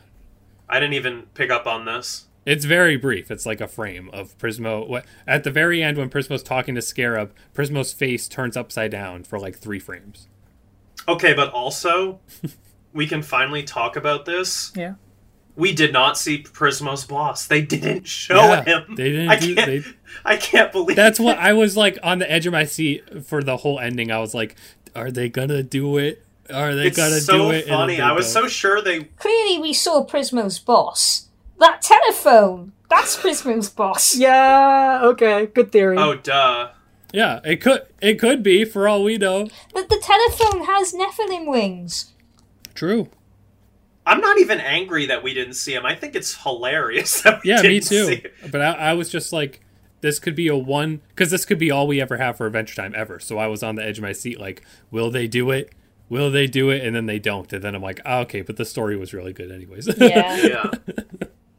I didn't even pick up on this. It's very brief. It's like a frame of Prismo. What at the very end when Prismo's talking to Scarab, Prismo's face turns upside down for like three frames. Okay, but also we can finally talk about this. Yeah. We did not see Prismo's boss. They didn't show Yeah, him. they didn't I do- can't. they- I can't believe That's what I was like on the edge of my seat for the whole ending. I was like, are they gonna do it? Are they It's gonna so do it? And then funny. I was don't. so sure they. Clearly, we saw Prismo's boss. That telephone! That's Prismo's boss. Yeah. Okay. Good theory. Oh, duh. Yeah, it could it could be for all we know. But the telephone has Nephilim wings. True. I'm not even angry that we didn't see him. I think it's hilarious that we Yeah, didn't me too. see him. But I, I was just like, this could be a one because this could be all we ever have for Adventure Time ever. So I was on the edge of my seat, like, will they do it? Will they do it? And then they don't. And then I'm like, oh, okay, but the story was really good, anyways. Yeah. Yeah.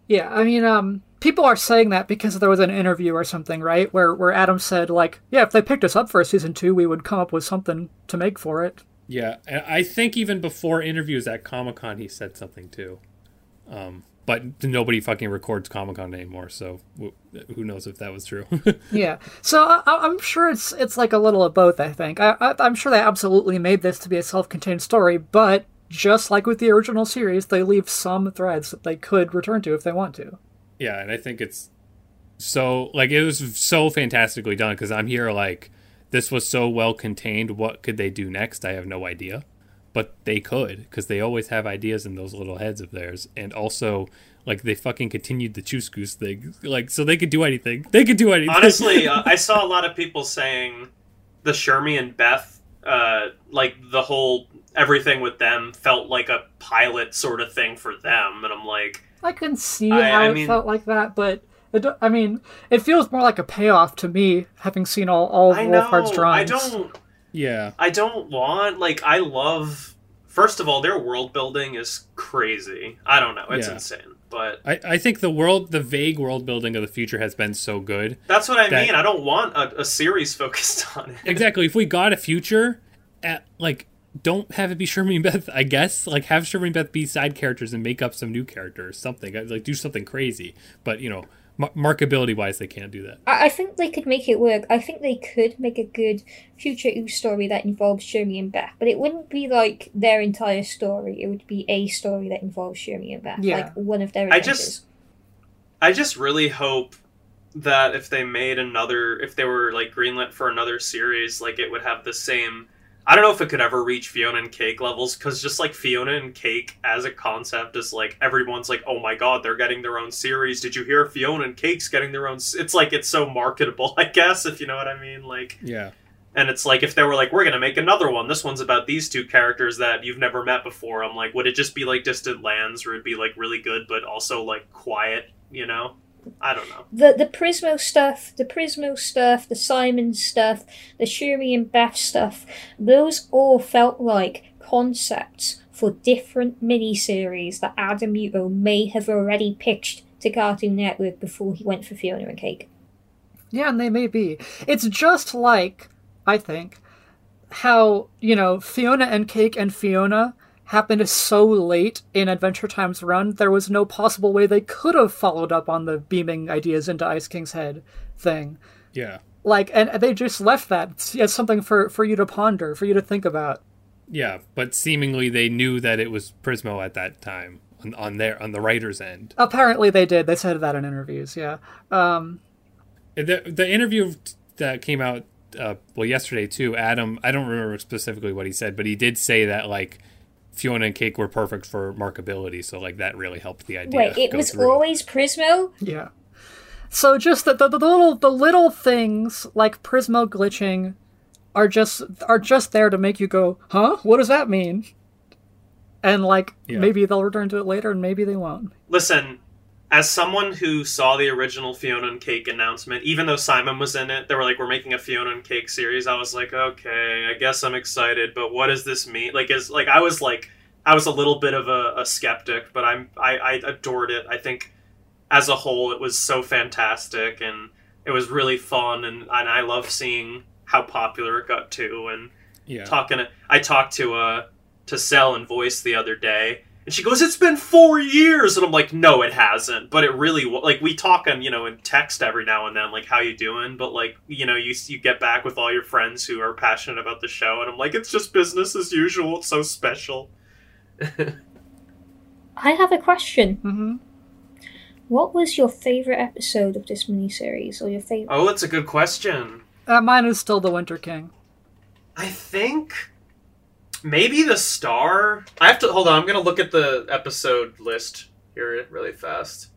Yeah, I mean, um, people are saying that because there was an interview or something, right? Where where Adam said like, yeah, if they picked us up for a season two, we would come up with something to make for it. Yeah, I think even before interviews at Comic Con, he said something too. Um, but nobody fucking records Comic Con anymore, so w- who knows if that was true? Yeah, so I, I- I'm sure it's it's like a little of both. I think I, I, I'm sure they absolutely made this to be a self-contained story, but just like with the original series, they leave some threads that they could return to if they want to. Yeah, and I think it's so like it was so fantastically done because I'm here like this was so well contained. What could they do next? I have no idea, but they could because they always have ideas in those little heads of theirs, and also like they fucking continued the Choose Goose thing, like so they could do anything. They could do anything. Honestly, uh, I saw a lot of people saying the Shermy and Beth, uh, like the whole everything with them felt like a pilot sort of thing for them, and I'm like, I can see I- how I it mean- felt like that, but it, I mean, it feels more like a payoff to me, having seen all all of I know, Wolfhard's I don't, yeah, I don't want like I love. First of all, their world building is crazy. I don't know, it's Yeah. insane, but I I think the world, the vague world building of the future has been so good. that's what I That- mean. I don't want a, a series focused on it. Exactly. If we got a future, at like don't have it be Sherman and Beth. I guess like have Sherman and Beth be side characters and make up some new characters, something like do something crazy. But you know, mar- markability wise, they can't do that. I, I think they could make it work. I think they could make a good future Ooze story that involves Shermy and Beth, but it wouldn't be like their entire story. It would be a story that involves Shermy and Beth, Yeah. like one of their I just- I just really hope that if they made another, if they were like greenlit for another series, like it would have the same. I don't know if it could ever reach Fiona and Cake levels because just like Fiona and Cake as a concept is like everyone's like, oh my god, they're getting their own series. Did you hear Fiona and Cake's getting their own? s-" It's like it's so marketable, I guess, if you know what I mean. Like, Yeah. and it's like if they were like, we're gonna make another one. This one's about these two characters that you've never met before. I'm like, would it just be like Distant Lands, where it'd be like really good but also like quiet? You know, I don't know. the the Prismo stuff, the Prismo stuff, the Simon stuff, the Shermy and Beth stuff, those all felt like concepts for different miniseries that Adam Muto may have already pitched to Cartoon Network before he went for Fiona and Cake. Yeah, and they may be. It's just like, I think, how, you know, Fiona and Cake and Fiona happened so late in Adventure Time's run, there was no possible way they could have followed up on the beaming ideas into Ice King's head thing. Yeah. Like, and they just left that as something for, for you to ponder, for you to think about. Yeah. But seemingly they knew that it was Prismo at that time on, on their on the writer's end. Apparently they did. They said that in interviews, yeah. Um, The the interview that came out uh, well yesterday too. Adam, I don't remember specifically what he said, but he did say that like Fiona and Cake were perfect for markability, so like that really helped the idea. Wait, it go was through. always Prismo? Yeah. So just the, the, the little the little things like Prismo glitching are just are just there to make you go, huh? What does that mean? And like Yeah. maybe they'll return to it later, and maybe they won't. Listen, as someone who saw the original Fiona and Cake announcement, even though Simon was in it, they were like, "We're making a Fiona and Cake series." I was like, "Okay, I guess I'm excited, but what does this mean?" Like, is like I was like I was a little bit of a, a skeptic, but I'm I, I adored it. I think as a whole, it was so fantastic, and it was really fun, and, and I love seeing how popular it got too. And Yeah. talking, I talked to uh to Sell and Voice the other day, and she goes, "It's been four years," and I'm like, "No, it hasn't." But it really like we talk on you know in text every now and then, like how you doing, but like you know you you get back with all your friends who are passionate about the show, and I'm like, it's just business as usual. It's so special. I have a question. hmm What was your favorite episode of this miniseries, or your favorite? Oh, that's a good question. Uh, mine is still the Winter King. I think maybe the star. I have to hold on. I'm gonna look at the episode list here really fast.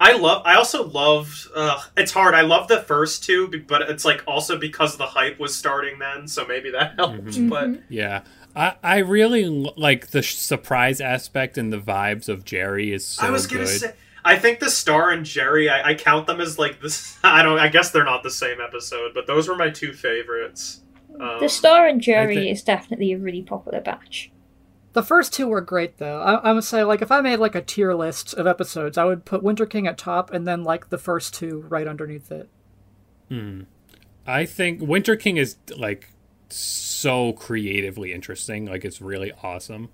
I love. I also loved. Uh, it's hard. I love the first two, but it's like also because the hype was starting then, so maybe that helped. Mhm. But Mhm. Yeah. I, I really like the sh- surprise aspect and the vibes of Jerry is so I was gonna good. say. I think the star and Jerry. I, I count them as like this. I don't. I guess they're not the same episode, but those were my two favorites. Um, the Star and Jerry thi- is definitely a really popular batch. The first two were great, though. I, I would say, like, if I made like a tier list of episodes, I would put Winter King at top, and then like the first two right underneath it. Hmm. I think Winter King is like so creatively interesting. Like it's really awesome.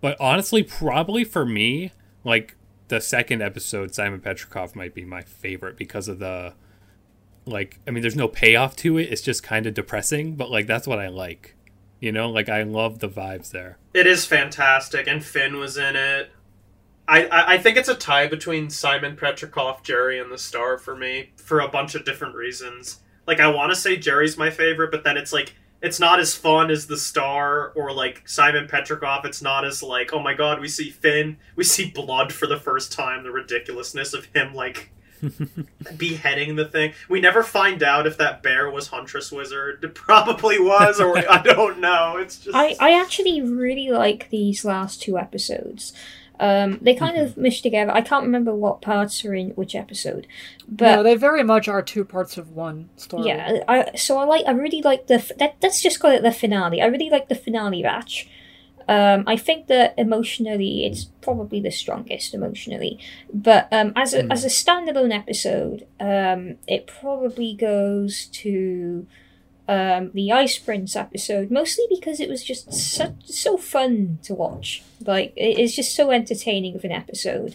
But honestly, probably for me, like the second episode, Simon Petrikov might be my favorite because of the like. I mean, there's no payoff to it. It's just kind of depressing, but like that's what I like. You know, like I love the vibes there. It is fantastic, and Finn was in it. I, I, I think it's a tie between Simon Petrikov, Jerry, and the Star for me for a bunch of different reasons. Like I want to say Jerry's my favorite, but then it's like it's not as fun as the Star or like Simon Petrikov. It's not as like oh my god, we see Finn, we see blood for the first time. The ridiculousness of him like beheading the thing. We never find out if that bear was Huntress Wizard. It probably was, or I don't know. It's just I, I actually really like these last two episodes. Um, they kind of mesh together. I can't remember what parts are in which episode, but no, they very much are two parts of one story. yeah, I, so I like. I really like the. f- That, let's just call it the finale. I really like the finale batch. Um, I think that emotionally, it's probably the strongest emotionally. But um, as a Mm. as a standalone episode, um, it probably goes to um, the Ice Prince episode, mostly because it was just so, so fun to watch. Like it is just so entertaining of an episode.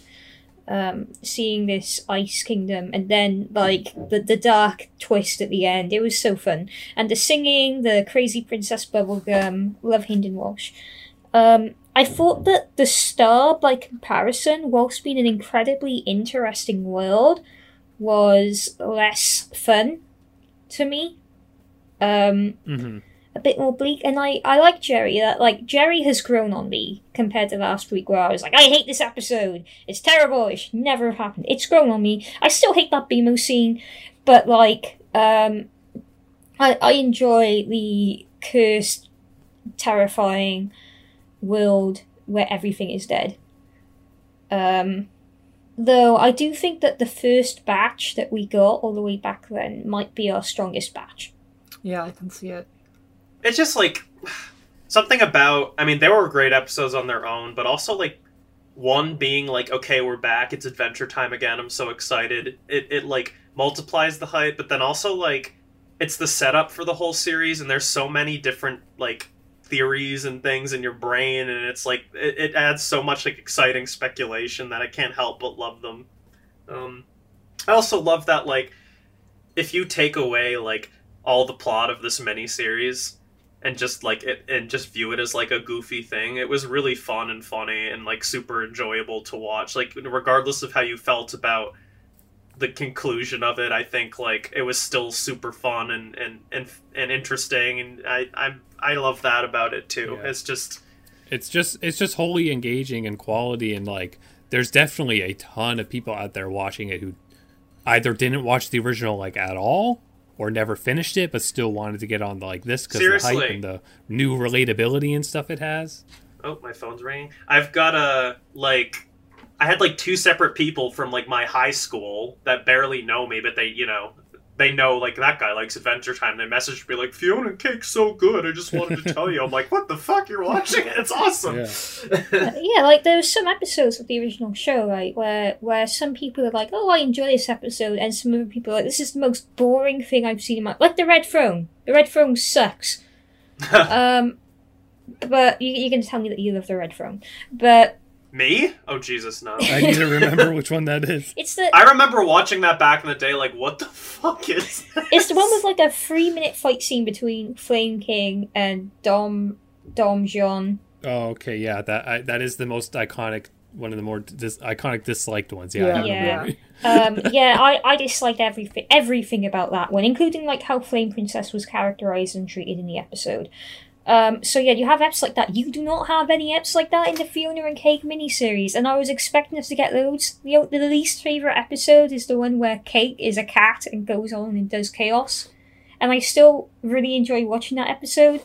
Um, seeing this Ice Kingdom and then like the the dark twist at the end, it was so fun. And the singing, the crazy Princess Bubblegum, love Hynden Walch. Um, I thought that the Star, by comparison, whilst being an incredibly interesting world, was less fun to me. Um, hmm a bit more bleak and I, I like Jerry. That like Jerry has grown on me compared to last week where I was like I hate this episode. It's terrible. It should never have happened. It's grown on me. I still hate that BMO scene but like um I, I enjoy the cursed terrifying world where everything is dead. Um though I do think that the first batch that we got all the way back then might be our strongest batch. Yeah, I can see it. it's just like something about i mean they were great episodes on their own but also like one being like okay we're back it's adventure time again i'm so excited. It, it like multiplies the hype but then also like it's the setup for the whole series and there's so many different like theories and things in your brain and it's like it, it adds so much like exciting speculation that i can't help but love them. Um i also love that like if you take away like all the plot of this miniseries and just like it and just view it as like a goofy thing it was really fun and funny and like super enjoyable to watch. Like regardless of how you felt about the conclusion of it i think like it was still super fun and and and, and interesting and i i i love that about it too Yeah. it's just it's just it's just wholly engaging and quality and like there's definitely a ton of people out there watching it who either didn't watch the original like at all or never finished it but still wanted to get on like this because the hype and the new relatability and stuff it has Oh, my phone's ringing. I've got a like I had like two separate people from like my high school that barely know me, but they, you know, they know like that guy likes Adventure Time. They message me like Fiona Cake's so good. I just wanted to tell you. I'm like, what the fuck? You're watching it? It's awesome. Yeah. yeah, like there were some episodes of the original show, right, where where some people are like, "Oh, I enjoy this episode," and some other people are like, "This is the most boring thing I've seen in my like the Red Throne. The Red Throne sucks." um, but you you can tell me that you love the Red Throne, but me? Oh Jesus, no. I need to remember which one that is. it's the I remember watching that back in the day. Like, what the fuck is? This? it's the one with like a three minute fight scene between Flame King and Dom Don John. Oh, okay, yeah, that I, that is the most iconic, one of the more dis- iconic disliked ones. Yeah, Yeah. have Yeah. um, yeah, I, I disliked everything everything about that one, including like how Flame Princess was characterized and treated in the episode. Um, so yeah, you have eps like that. You do not have any eps like that in the Fiona and Cake miniseries, and I was expecting us to get loads. The, the least favorite episode is the one where Cake is a cat and goes on and does chaos, and I still really enjoy watching that episode.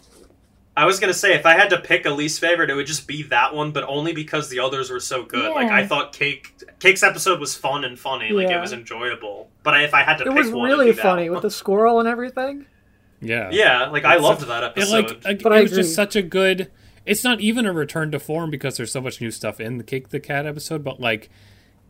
I was gonna say if I had to pick a least favorite, it would just be that one, but only because the others were so good. Like I thought Cake Cake's episode was fun and funny. Like Yeah. it was enjoyable. But if I had to It pick was one, really it'd be that funny one. with the squirrel and everything. Yeah, Yeah, like I loved a- that episode. like like, But it I was agree. just such a good. It's not even a return to form because there's so much new stuff in the Cake the Cat episode, but like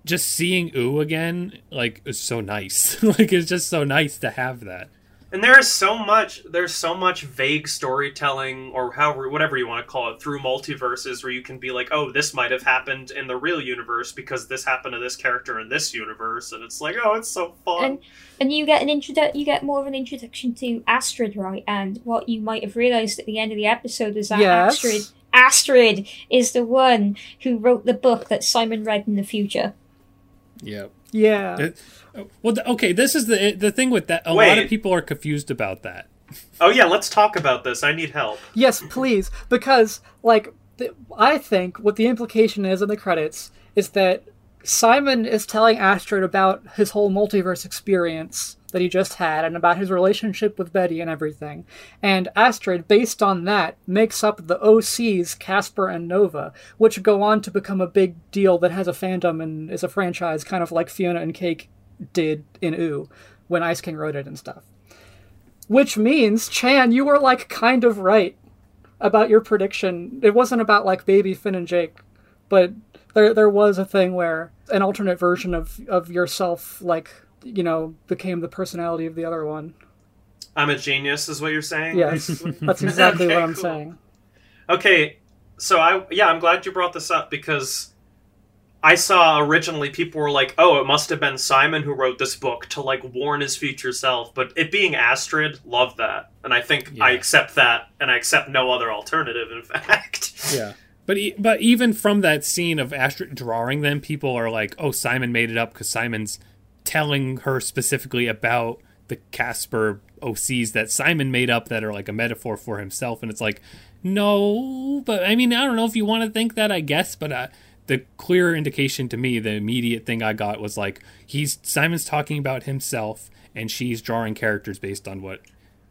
just seeing Ooo again, like is so nice. like it's just so nice to have that. And there is so much there's so much vague storytelling or however whatever you want to call it through multiverses where you can be like, "Oh, this might have happened in the real universe because this happened to this character in this universe." And it's like, "Oh, it's so fun." And and you get an introdu- you get more of an introduction to Astrid, right? And what you might have realized at the end of the episode is that Yes. Astrid Astrid is the one who wrote the book that Simon read in the future. Yeah. Yeah. It- well, okay. This is the the thing with that. A lot of people are confused about that. oh yeah, let's talk about this. I need help. Yes, please, because like th- I think what the implication is in the credits is that Simon is telling Astrid about his whole multiverse experience that he just had and about his relationship with Betty and everything. And Astrid, based on that, makes up the OCs Casper and Nova, which go on to become a big deal that has a fandom and is a franchise kind of like Fiona and Cake did in Ooo when Ice King wrote it and stuff. Which means, Chan, you were like kind of right about your prediction. It wasn't about like baby Finn and Jake, but there there was a thing where an alternate version of of yourself like you know became the personality of the other one. I'm a genius is what you're saying? Yes, that's exactly Okay, what I'm cool. saying. Okay, so I yeah, I'm glad you brought this up because I saw originally people were like, "Oh, it must have been Simon who wrote this book to like warn his future self," but it being Astrid, love that, and I think I accept that, and I accept no other alternative. In fact, Yeah. But e- but even from that scene of Astrid drawing them, people are like, "Oh, Simon made it up because Simon's telling her specifically about the Casper OCs that Simon made up that are like a metaphor for himself." And it's like, no, but I mean, I don't know if you want to think that, I guess, but uh, the clear indication to me, the immediate thing I got was like, he's Simon's talking about himself, and she's drawing characters based on what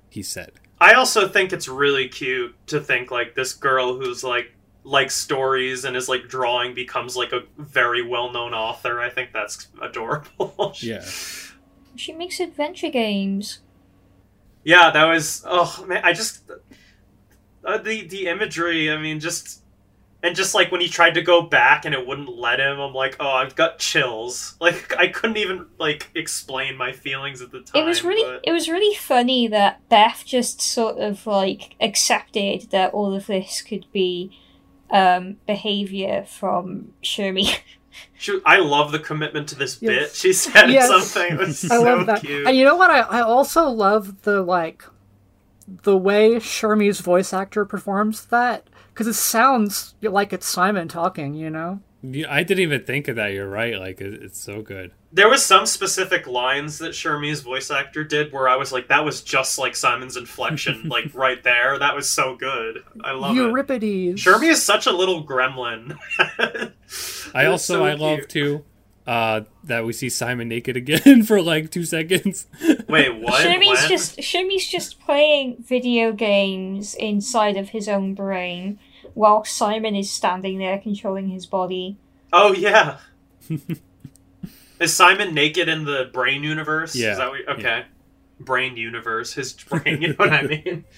he said. I also think it's really cute to think like this girl who's like likes stories and is like drawing becomes like a very well-known author. I think that's adorable. Yeah. She makes adventure games. Yeah, that was oh man, I just uh, the the imagery. I mean, just and just like when he tried to go back and it wouldn't let him. I'm like, oh, I've got chills. Like I couldn't even like explain my feelings at the time. it was really but- it was really funny that Beth just sort of like accepted that all of this could be um behavior from Shermy. She, I love the commitment to this Yes. bit. She said Yes. something. It was I so love that. cute. And you know what? I, I also love the like the way Shermy's voice actor performs that because it sounds like it's Simon talking. You know? Yeah, I didn't even think of that. You're right. Like it, it's so good. There was some specific lines that Shermy's voice actor did where I was like, that was just like Simon's inflection, like right there. That was so good. I love it. Euripides. Shermy is such a little gremlin. I also so I love cute. too uh, that we see Simon naked again for like two seconds. Wait, what? Shermy's When? just Shermy's just playing video games inside of his own brain while Simon is standing there controlling his body. Oh yeah. is Simon naked in the brain universe? Yeah, Is that what, okay. brain universe, his brain. You know what I mean?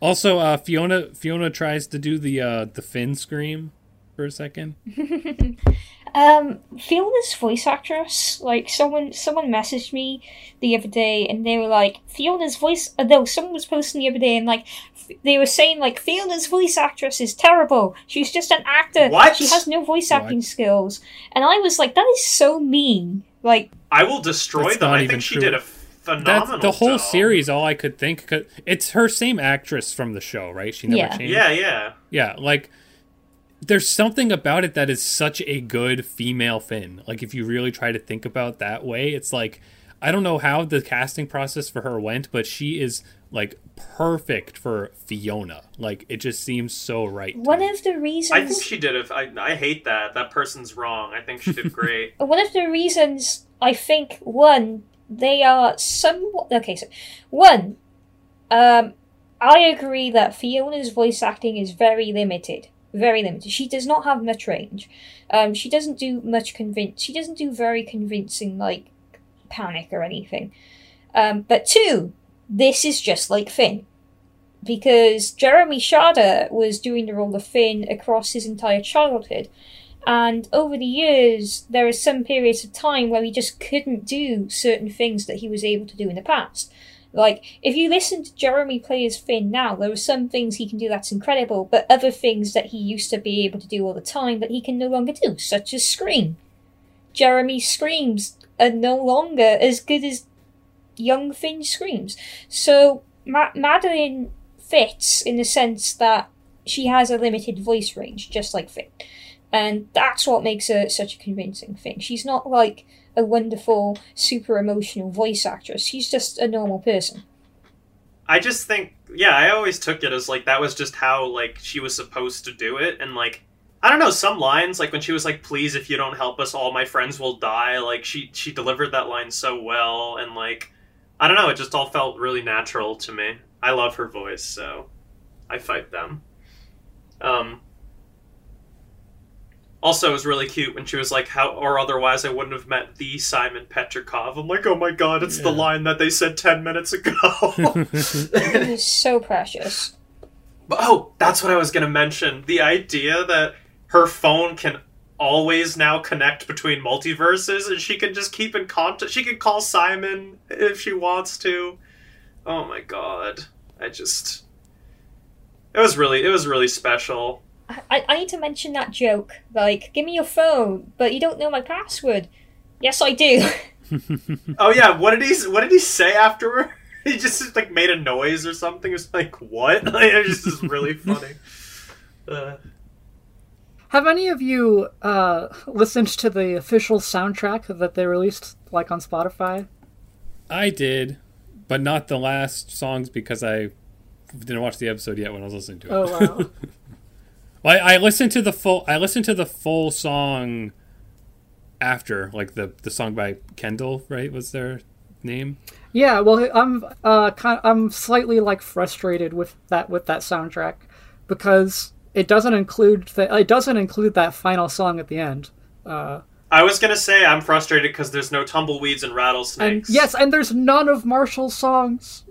Also, uh, Fiona Fiona tries to do the uh, the Finn scream for a second. Um, Fiona's voice actress, like someone someone messaged me the other day, and they were like, Fiona's voice. Uh, no, someone was posting the other day, and like they were saying like Fiona's voice actress is terrible. She's just an actor. What? She has no voice What? acting skills. And I was like, that is so mean. Like, I will destroy That's them. not I even think she true. did a phenomenal. That's the whole job. series. All I could think, cause it's her same actress from the show, right? She never Yeah. changed. Yeah, yeah. Yeah, like there's something about it that is such a good female Finn. Like if you really try to think about that way, it's like I don't know how the casting process for her went, but she is like perfect for Fiona. Like it just seems so right. one of the reasons. I think she did. it. I hate that. That person's wrong. I think she did great. one of the reasons I think one they are somewhat okay. So one, um, I agree that Fiona's voice acting is very limited. Very limited. She does not have much range. Um, she doesn't do much convince. She doesn't do very convincing like panic or anything. Um, but two, this is just like Finn. Because Jeremy Shada was doing the role of Finn across his entire childhood. And over the years, there are some periods of time where he just couldn't do certain things that he was able to do in the past. Like, if you listen to Jeremy play as Finn now, there are some things he can do that's incredible, but other things that he used to be able to do all the time that he can no longer do, such as scream. Jeremy's screams are no longer as good as young Finn's screams. So, Ma- Madeleine fits in the sense that she has a limited voice range, just like Finn. And that's what makes her such a convincing thing. She's not like a wonderful, super emotional voice actress. She's just a normal person. I just think, yeah, I always took it as like that was just how like she was supposed to do it, and like I don't know some lines like when she was like, "Please, if you don't help us, all my friends will die." Like she she delivered that line so well, and like I don't know, it just all felt really natural to me. I love her voice, so I fight them. Um. Also, it was really cute when she was like, "How or otherwise I wouldn't have met the Simon Petrikov." I'm like, "Oh my god, it's the line that they said ten minutes ago." It is so precious. But, oh, that's what I was going to mention. The idea that her phone can always now connect between multiverses and she can just keep in contact. She can call Simon if she wants to. Oh my god. I just. It was really, it was really special. I, I need to mention that joke. Like, give me your phone, but you don't know my password. Yes, I do. Oh yeah, what did he, what did he say afterward? He just like made a noise or something. It was like, what? Like, it just is really funny. Uh, Have any of you uh, listened to the official soundtrack that they released, like on Spotify? I did, but not the last songs because I didn't watch the episode yet when I was listening to it. Oh wow! Well, I, I listened to the full. I listened to the full song after, like the the song by Kendall. Right, was their name? yeah, well, I'm uh, kind I'm slightly like frustrated with that with that soundtrack because it doesn't include the, it doesn't include that final song at the end. Uh, I was gonna say I'm frustrated because there's no tumbleweeds and and rattlesnakes. yes, and there's none of Marshall's songs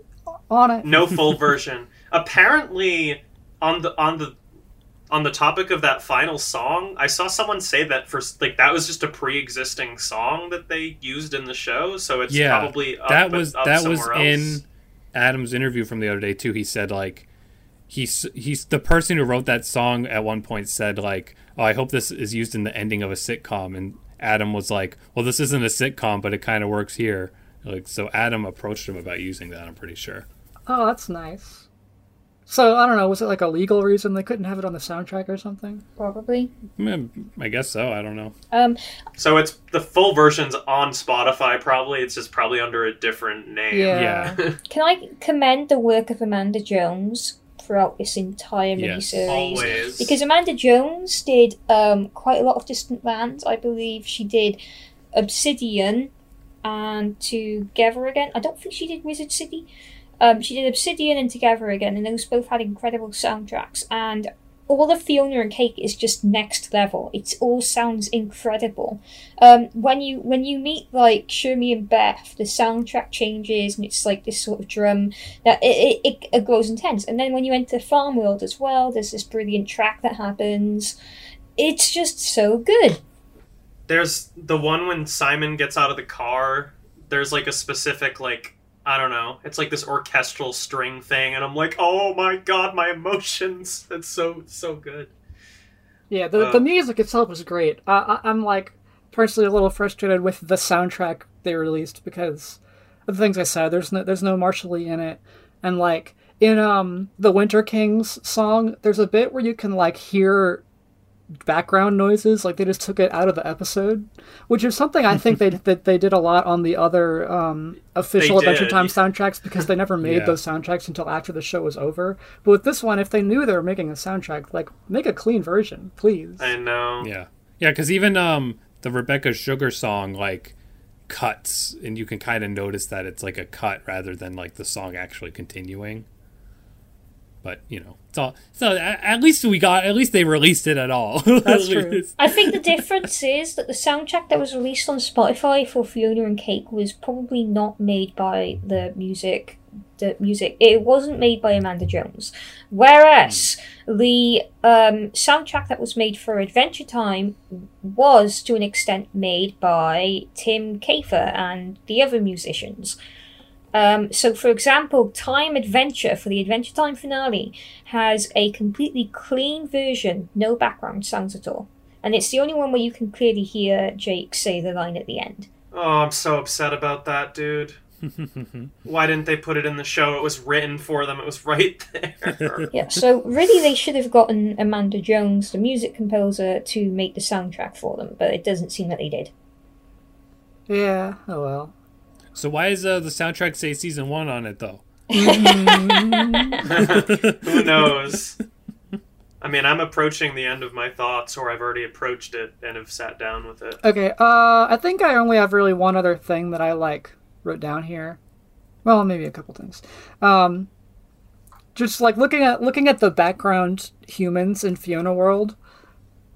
on it. no full version. Apparently, on the on the on the topic of that final song, I saw someone say that for like that was just a pre-existing song that they used in the show, so it's Yeah, probably up, that was up that was else. in Adam's interview from the other day too. He said like he's he's the person who wrote that song at one point said like, "Oh, I hope this is used in the ending of a sitcom." And Adam was like, "Well, this isn't a sitcom, but it kind of works here." Like so, Adam approached him about using that. I'm pretty sure. Oh, that's nice. So I don't know. Was it like a legal reason they couldn't have it on the soundtrack or something? Probably. Mm, I guess so. I don't know. Um, So it's the full version's on Spotify. Probably it's just probably under a different name. Yeah. Yeah. can I commend the work of Amanda Jones throughout this entire Yes. miniseries? Always Because Amanda Jones did um, quite a lot of Distant Lands. I believe she did Obsidian and Together Again. I don't think she did Wizard City. Um, she did Obsidian and Together Again, and those both had incredible soundtracks. And all of Fiona and Cake is just next level. It all sounds incredible. Um, when you when you meet like Shermy and Beth, the soundtrack changes and it's like this sort of drum that it, it, it grows intense. And then when you enter Farm World as well, there's this brilliant track that happens. It's just so good. There's the one when Simon gets out of the car. There's like a specific like I don't know. It's like this orchestral string thing, and I'm like, oh my god, my emotions. It's so so good. Yeah, the, Uh, the music itself is great. Uh, I, I'm like personally a little frustrated with the soundtrack they released because of the things I said. There's no there's no Marshall Lee in it, and like in um the Winter Kings song, there's a bit where you can like hear background noises like they just took it out of the episode which is something i think they that they did a lot on the other um official They adventure did. time soundtracks because they never made Yeah. those soundtracks until after the show was over but with this one if they knew they were making a soundtrack like make a clean version please I know. Yeah, yeah, because even um the Rebecca Sugar song like cuts, and you can kind of notice that it's like a cut rather than like the song actually continuing. But you know, it's all. So at at least we got. At least they released it at all. That's true. I think the difference is that the soundtrack that was released on Spotify for Fiona and Cake was probably not made by the music. The music it wasn't made by Amanda Jones, whereas the um, soundtrack that was made for Adventure Time was to an extent made by Tim Kiefer and the other musicians. Um, so, for example, Time Adventure for the Adventure Time finale has a completely clean version, no background sounds at all. And it's the only one where you can clearly hear Jake say the line at the end. Oh, I'm so upset about that, dude. Why didn't they put it in the show? It was written for them. It was right there. Yeah, so really they should have gotten Amanda Jones, the music composer, to make the soundtrack for them, but it doesn't seem that they did. yeah oh well So why is uh, the soundtrack say season one on it though? Who knows? I mean, I'm approaching the end of my thoughts, or I've already approached it and have sat down with it. Okay, uh, I think I only have really one other thing that I like wrote down here. Well, maybe a couple things. Um, just like looking at looking at the background humans in Fiona World,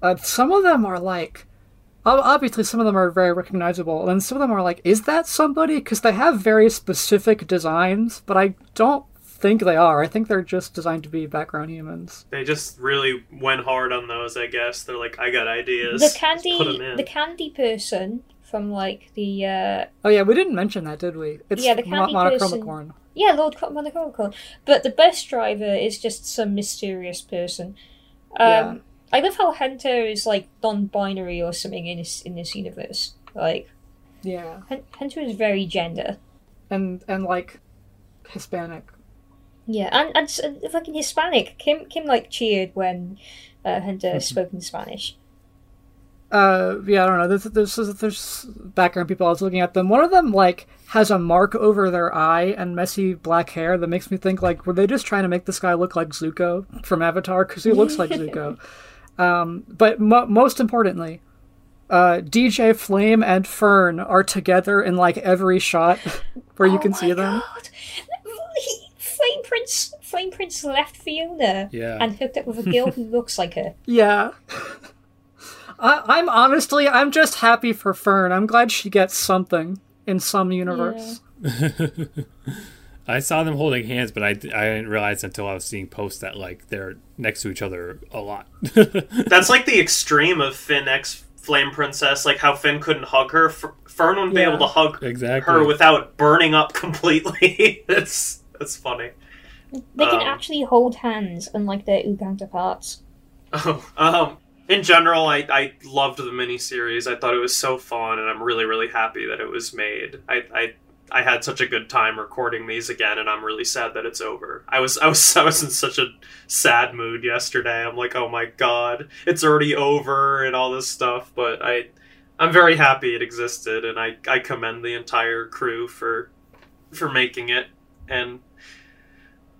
uh, some of them are like, ob- obviously some of them are very recognizable, and some of them are like, is that somebody? Because they have very specific designs, but I don't think they are. I think they're just designed to be background humans. They just really went hard on those, I guess. They're like, I got ideas. The Let's put 'em candy, the candy person from like the uh, Oh yeah, we didn't mention that, did we? It's Yeah, the mo- candy monochromic person. one. yeah Lord Co- Monaco but the bus driver is just some mysterious person. Um, Yeah. I love how Hunter is like non-binary or something in this in this universe. Like Yeah. Hun- Hunter is very gender. and and like Hispanic. Yeah, and and s- uh, fucking Hispanic. Kim Kim like cheered when uh, Hunter spoke in Spanish. Uh, yeah, I don't know. There's there's there's background people. I was looking at them. One of them like has a mark over their eye and messy black hair that makes me think like were they just trying to make this guy look like Zuko from Avatar because he looks like Zuko. Um, but mo- most importantly, uh, DJ Flame and Fern are together in like every shot where you Oh can my see them. God. Flame Prince Flame Prince left Fiona Yeah. and hooked up with a girl who looks like her. Yeah. I, I'm honestly, I'm just happy for Fern. I'm glad she gets something in some universe. I saw them holding hands, but I, I didn't realize until I was seeing posts that like they're next to each other a lot. That's like the extreme of Finn X Flame Princess, like how Finn couldn't hug her. Fern wouldn't be able to hug exactly. her without burning up completely. that's that's funny. They can Um, actually hold hands, unlike their Ooo counterparts. Oh, um, in general, I, I loved the miniseries. I thought it was so fun, and I'm really, really happy that it was made. I, I, I had such a good time recording these again, and I'm really sad that it's over. I was, I was, I was in such a sad mood yesterday. I'm like, oh my god, it's already over, and all this stuff. But I, I'm very happy it existed, and I, I commend the entire crew for, for making it, and.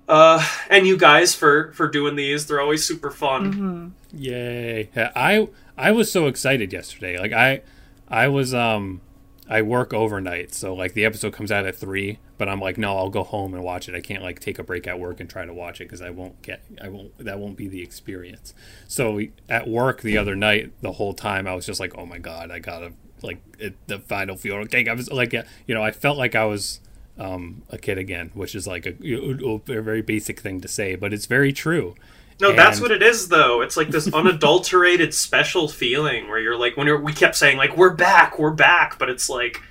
Uh, and you guys for for doing these. They're always super fun. hmm Yay! Yeah, I I was so excited yesterday. Like I I was um I work overnight, so like the episode comes out at three, but I'm like, no, I'll go home and watch it. I can't like take a break at work and try to watch it because I won't get, I won't, that won't be the experience. So at work the other night, the whole time I was just like, oh my god, I gotta like it, the final feel. Okay, I was like, you know, I felt like I was um, a kid again, which is like a, a very basic thing to say, but it's very true. No, and... that's what it is, though. It's like this unadulterated special feeling where you're like, when you're, we kept saying like, "We're back, we're back," but it's like,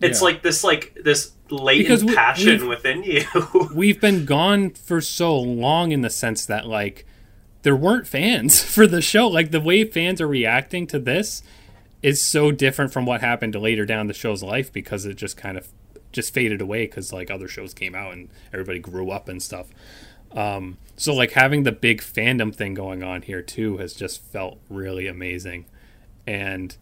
it's yeah. like this, like this latent we, passion within you. we've been gone for so long in the sense that like there weren't fans for the show. Like the way fans are reacting to this is so different from what happened later down the show's life because it just kind of just faded away because like other shows came out and everybody grew up and stuff. Um, so like having the big fandom thing going on here too has just felt really amazing, and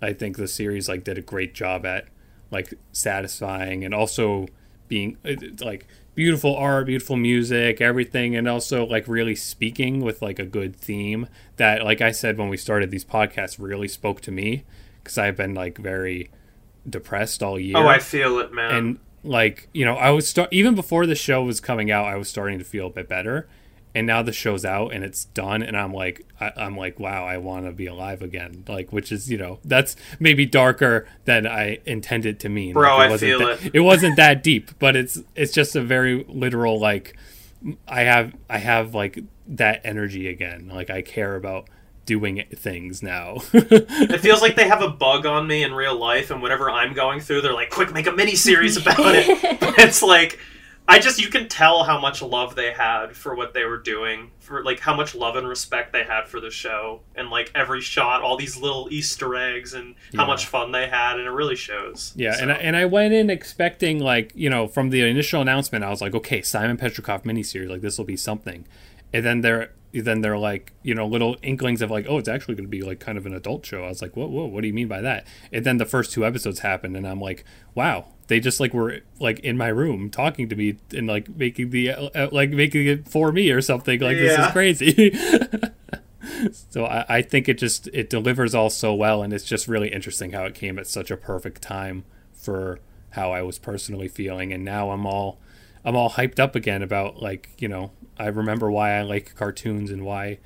I think the series like did a great job at like satisfying and also being like beautiful art, beautiful music, everything, and also like really speaking with like a good theme that, like I said when we started these podcasts, really spoke to me because I've been like very depressed all year. Oh, I feel it, man. And like you know, I was start even before the show was coming out, I was starting to feel a bit better. And now the show's out and it's done, and I'm like, I, am like, wow, I want to be alive again. Like, which is, you know, that's maybe darker than I intended to mean. Bro, like, I feel that, it. It wasn't that deep, but it's it's just a very literal like, I have I have like that energy again. Like I care about doing things now. it feels like they have a bug on me in real life, and whatever I'm going through, they're like, "Quick, make a mini series about it." it's like, I just you can tell how much love they had for what they were doing, for like how much love and respect they had for the show, and like every shot, all these little Easter eggs, and how yeah. much fun they had, and it really shows. Yeah, so. and I, and I went in expecting like you know from the initial announcement, I was like, okay, Simon Petrikov miniseries, like this will be something, and then there then they're like you know little inklings of like oh it's actually going to be like kind of an adult show. I was like whoa whoa what do you mean by that? And then the first two episodes happened and i'm like wow. They just like were like in my room talking to me and like making the uh, uh like making it for me or something. Like yeah. this is crazy. So I, I think it just it delivers all so well and it's just really interesting how it came at such a perfect time for how i was personally feeling. And now i'm all i'm all hyped up again about like you know I remember why I like cartoons and why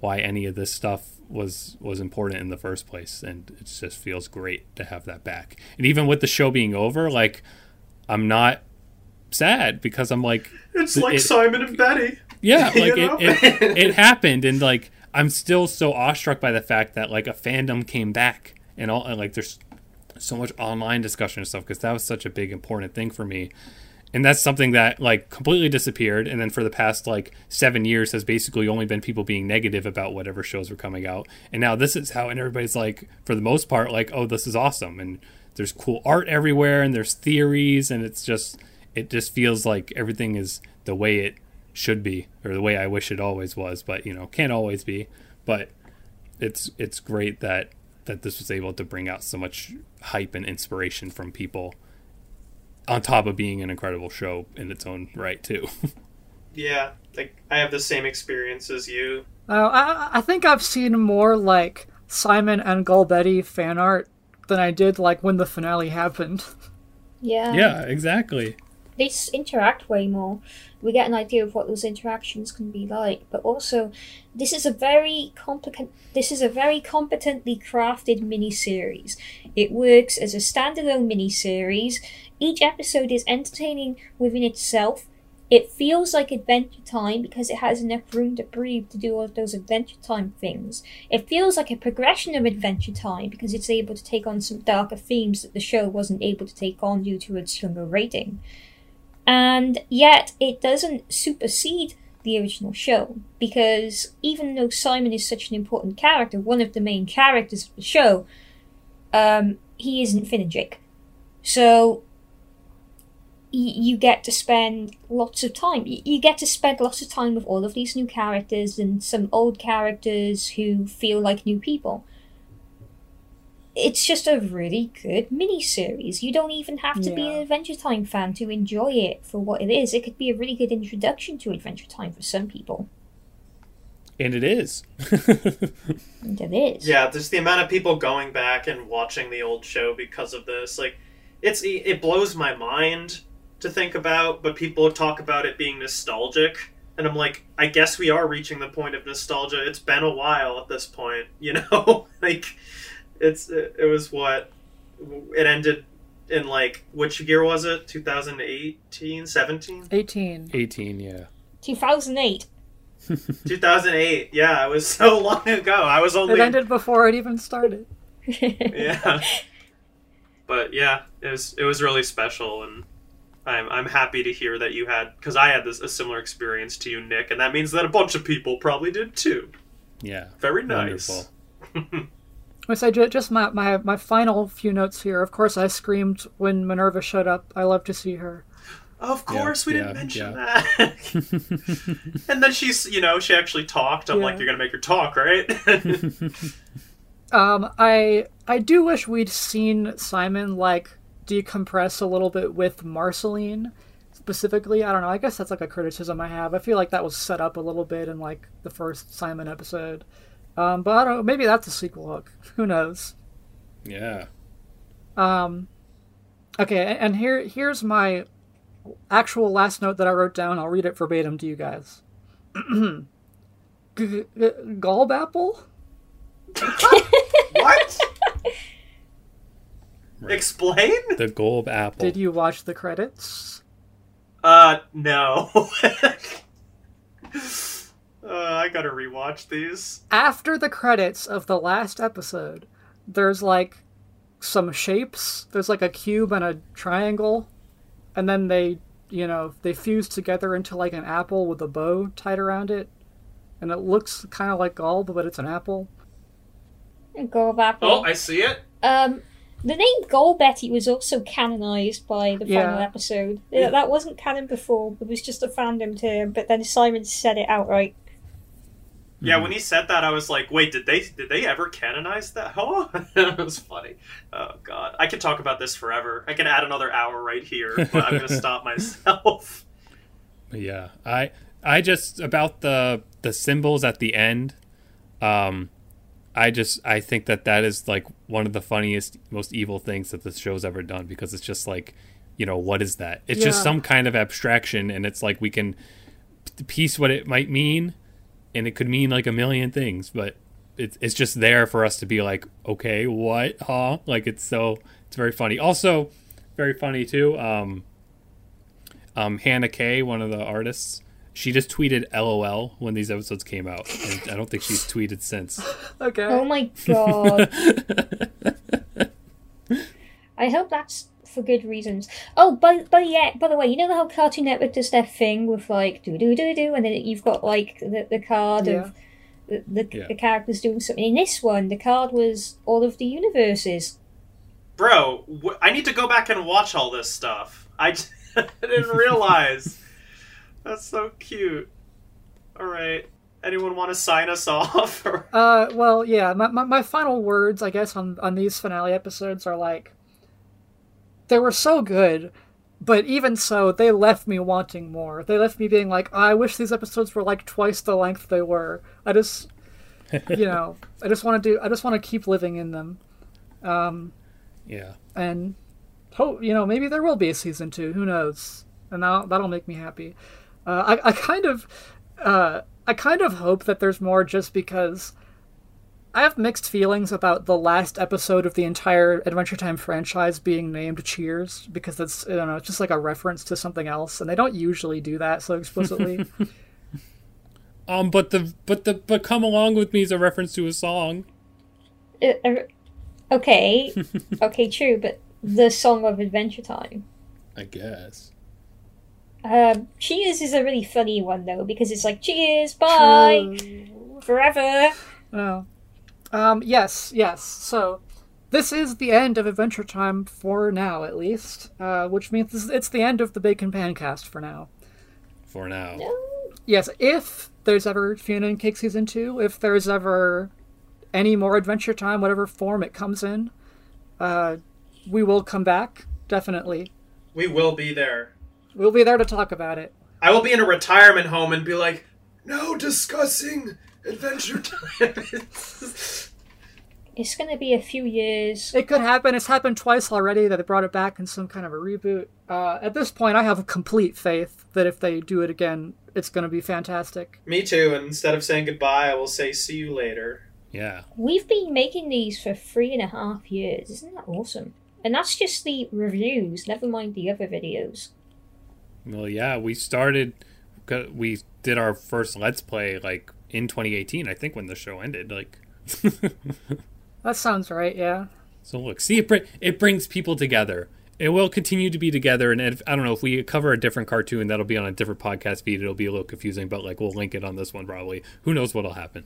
why any of this stuff was was important in the first place and it just feels great to have that back. And even with the show being over, like I'm not sad because I'm like it's like it, Simon and Betty. Yeah, like it, it, it happened and like I'm still so awestruck by the fact that like a fandom came back and all and like there's so much online discussion and stuff because that was such a big important thing for me and that's something that like completely disappeared. And then for the past like seven years has basically only been people being negative about whatever shows were coming out. And now this is how and everybody's like for the most part like oh this is awesome. And there's cool art everywhere and there's theories. And it's just it just feels like everything is the way it should be or the way i wish it always was. But you know can't always be. But it's it's great that that this was able to bring out so much hype and inspiration from people on top of being an incredible show in its own right too. yeah, like I have the same experience as you. Oh, I I think I've seen more like Simon and Golb Betty fan art than I did like when the finale happened. Yeah. Yeah, exactly. They interact way more. We get an idea of what those interactions can be like, but also this is a very complicated this is a very competently crafted mini series. It works as a standalone mini series each episode is entertaining within itself. It feels like Adventure Time because it has enough room to breathe to do all those Adventure Time things. It feels like a progression of Adventure Time because it's able to take on some darker themes that the show wasn't able to take on due to its younger rating. And yet, it doesn't supersede the original show because even though Simon is such an important character, one of the main characters of the show, um, he isn't Finn and Jake. So you get to spend lots of time. You get to spend lots of time with all of these new characters and some old characters who feel like new people. It's just a really good mini series. You don't even have to yeah. be an Adventure Time fan to enjoy it for what it is. It could be a really good introduction to Adventure Time for some people. and it is. And it is. Yeah, just the amount of people going back and watching the old show because of this. Like, it's it blows my mind to think about, but people talk about it being nostalgic, and I'm like, I guess we are reaching the point of nostalgia. It's been a while at this point, you know. like, it's it, it was what it ended in like which year was it 2018 17 18. 18, yeah. 2008. 2008 yeah it was so long ago i was only It ended before it even started. yeah but yeah it was it was really special and i'm i'm happy to hear that you had because i had this a similar experience to you nick and that means that a bunch of people probably did too Yeah. very nice Wonderful. I say just my, my my final few notes here. Of course, I screamed when Minerva showed up. I love to see her. of course we yeah, didn't mention yeah. that and then she's you know she actually talked i'm like you're gonna make her talk right Um, I I do wish we'd seen Simon like decompress a little bit with Marceline specifically. I don't know. I guess that's like a criticism I have. I feel like that was set up a little bit in like the first Simon episode. Um, but I don't. Maybe that's a sequel hook. Who knows? Yeah. Um, okay, and here here's my actual last note that I wrote down. I'll read it verbatim to you guys. G- g- Golb Apple? what Right. explain The Golb Apple. Did you watch the credits? uh no uh, i gotta rewatch these After the credits of the last episode, there's like some shapes. There's like a cube and a triangle, and then they, you know, they fuse together into like an apple with a bow tied around it, and it looks kind of like Golb, but it's an apple. Go apple. oh i see it Um, the name Golb Betty was also canonized by the final episode. Yeah, That wasn't canon before. It was just a fandom term. But then Simon said it outright. Yeah, when he said that, I was like, "Wait, did they did they ever canonize that?" Oh, it was funny. Oh God, I could talk about this forever. I can add another hour right here, but I'm gonna stop myself. Yeah, I I just about the the symbols at the end. Um, I just I think that that is like one of the funniest, most evil things that this show's ever done because it's just like, you know, what is that? It's just some kind of abstraction, and it's like we can piece what it might mean, and it could mean like a million things, but it's it's just there for us to be like, okay, what, huh? Like it's so it's very funny. Also, very funny too. Um, um, Hannah Kay, one of the artists, she just tweeted LOL when these episodes came out. And I don't think she's tweeted since. Okay. Oh my god. I hope that's for good reasons. Oh, but but yeah, by the way, you know how Cartoon Network does their thing with like do do do do, and then you've got like the, the card Yeah. of the the, Yeah. the characters doing something. In this one, the card was all of the universes. Bro, wh- I need to go back and watch all this stuff. I, j- I didn't realize. That's so cute. All right, anyone want to sign us off? Or... Uh, well, yeah. My, my, my final words, I guess, on on these finale episodes are like, they were so good, but even so, they left me wanting more. They left me being like, I wish these episodes were like twice the length they were. I just, you know, I just want to do. I just want to keep living in them, Yeah. and hope you know maybe there will be a season two. Who knows? And that'll, that'll make me happy. Uh, I I kind of, uh, I kind of hope that there's more, just because. I have mixed feelings about the last episode of the entire Adventure Time franchise being named Cheers because it's I don't know, it's just like a reference to something else, and they don't usually do that so explicitly. Um, but the but the but come along with me is a reference to a song. Uh, uh, okay, okay, true, but the song of Adventure Time. I guess. Um, Cheers is a really funny one though because it's like Cheers, bye, forever. Oh. Um, yes, yes. So, this is the end of Adventure Time for now, at least, uh, which means this- it's the end of the Bacon Pancast for now. For now. Yes, if there's ever Fiona and Cake Season 2, if there's ever any more Adventure Time, whatever form it comes in, uh, we will come back, definitely. We will be there. We'll be there to talk about it. I will be in a retirement home and be like, "No discussing Adventure Time. It's going to be a few years. It could happen. It's happened twice already that they brought it back in some kind of a reboot. Uh, at this point, I have a complete faith that if they do it again, it's going to be fantastic. Me too. And instead of saying goodbye, I will say see you later. Yeah. We've been making these for three and a half years. Isn't that awesome? And that's just the reviews, never mind the other videos. Well, yeah, we started. We did our first Let's Play like in 2018, I think, when the show ended. Like. That sounds right. Yeah. So look, see it. Br- it brings people together. It will continue to be together, and if, I don't know if we cover a different cartoon that'll be on a different podcast feed. It'll be a little confusing, but like we'll link it on this one probably. Who knows what'll happen?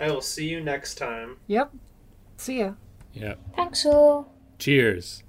I will see you next time. Yep. See ya. Yeah. Thanks all. Cheers.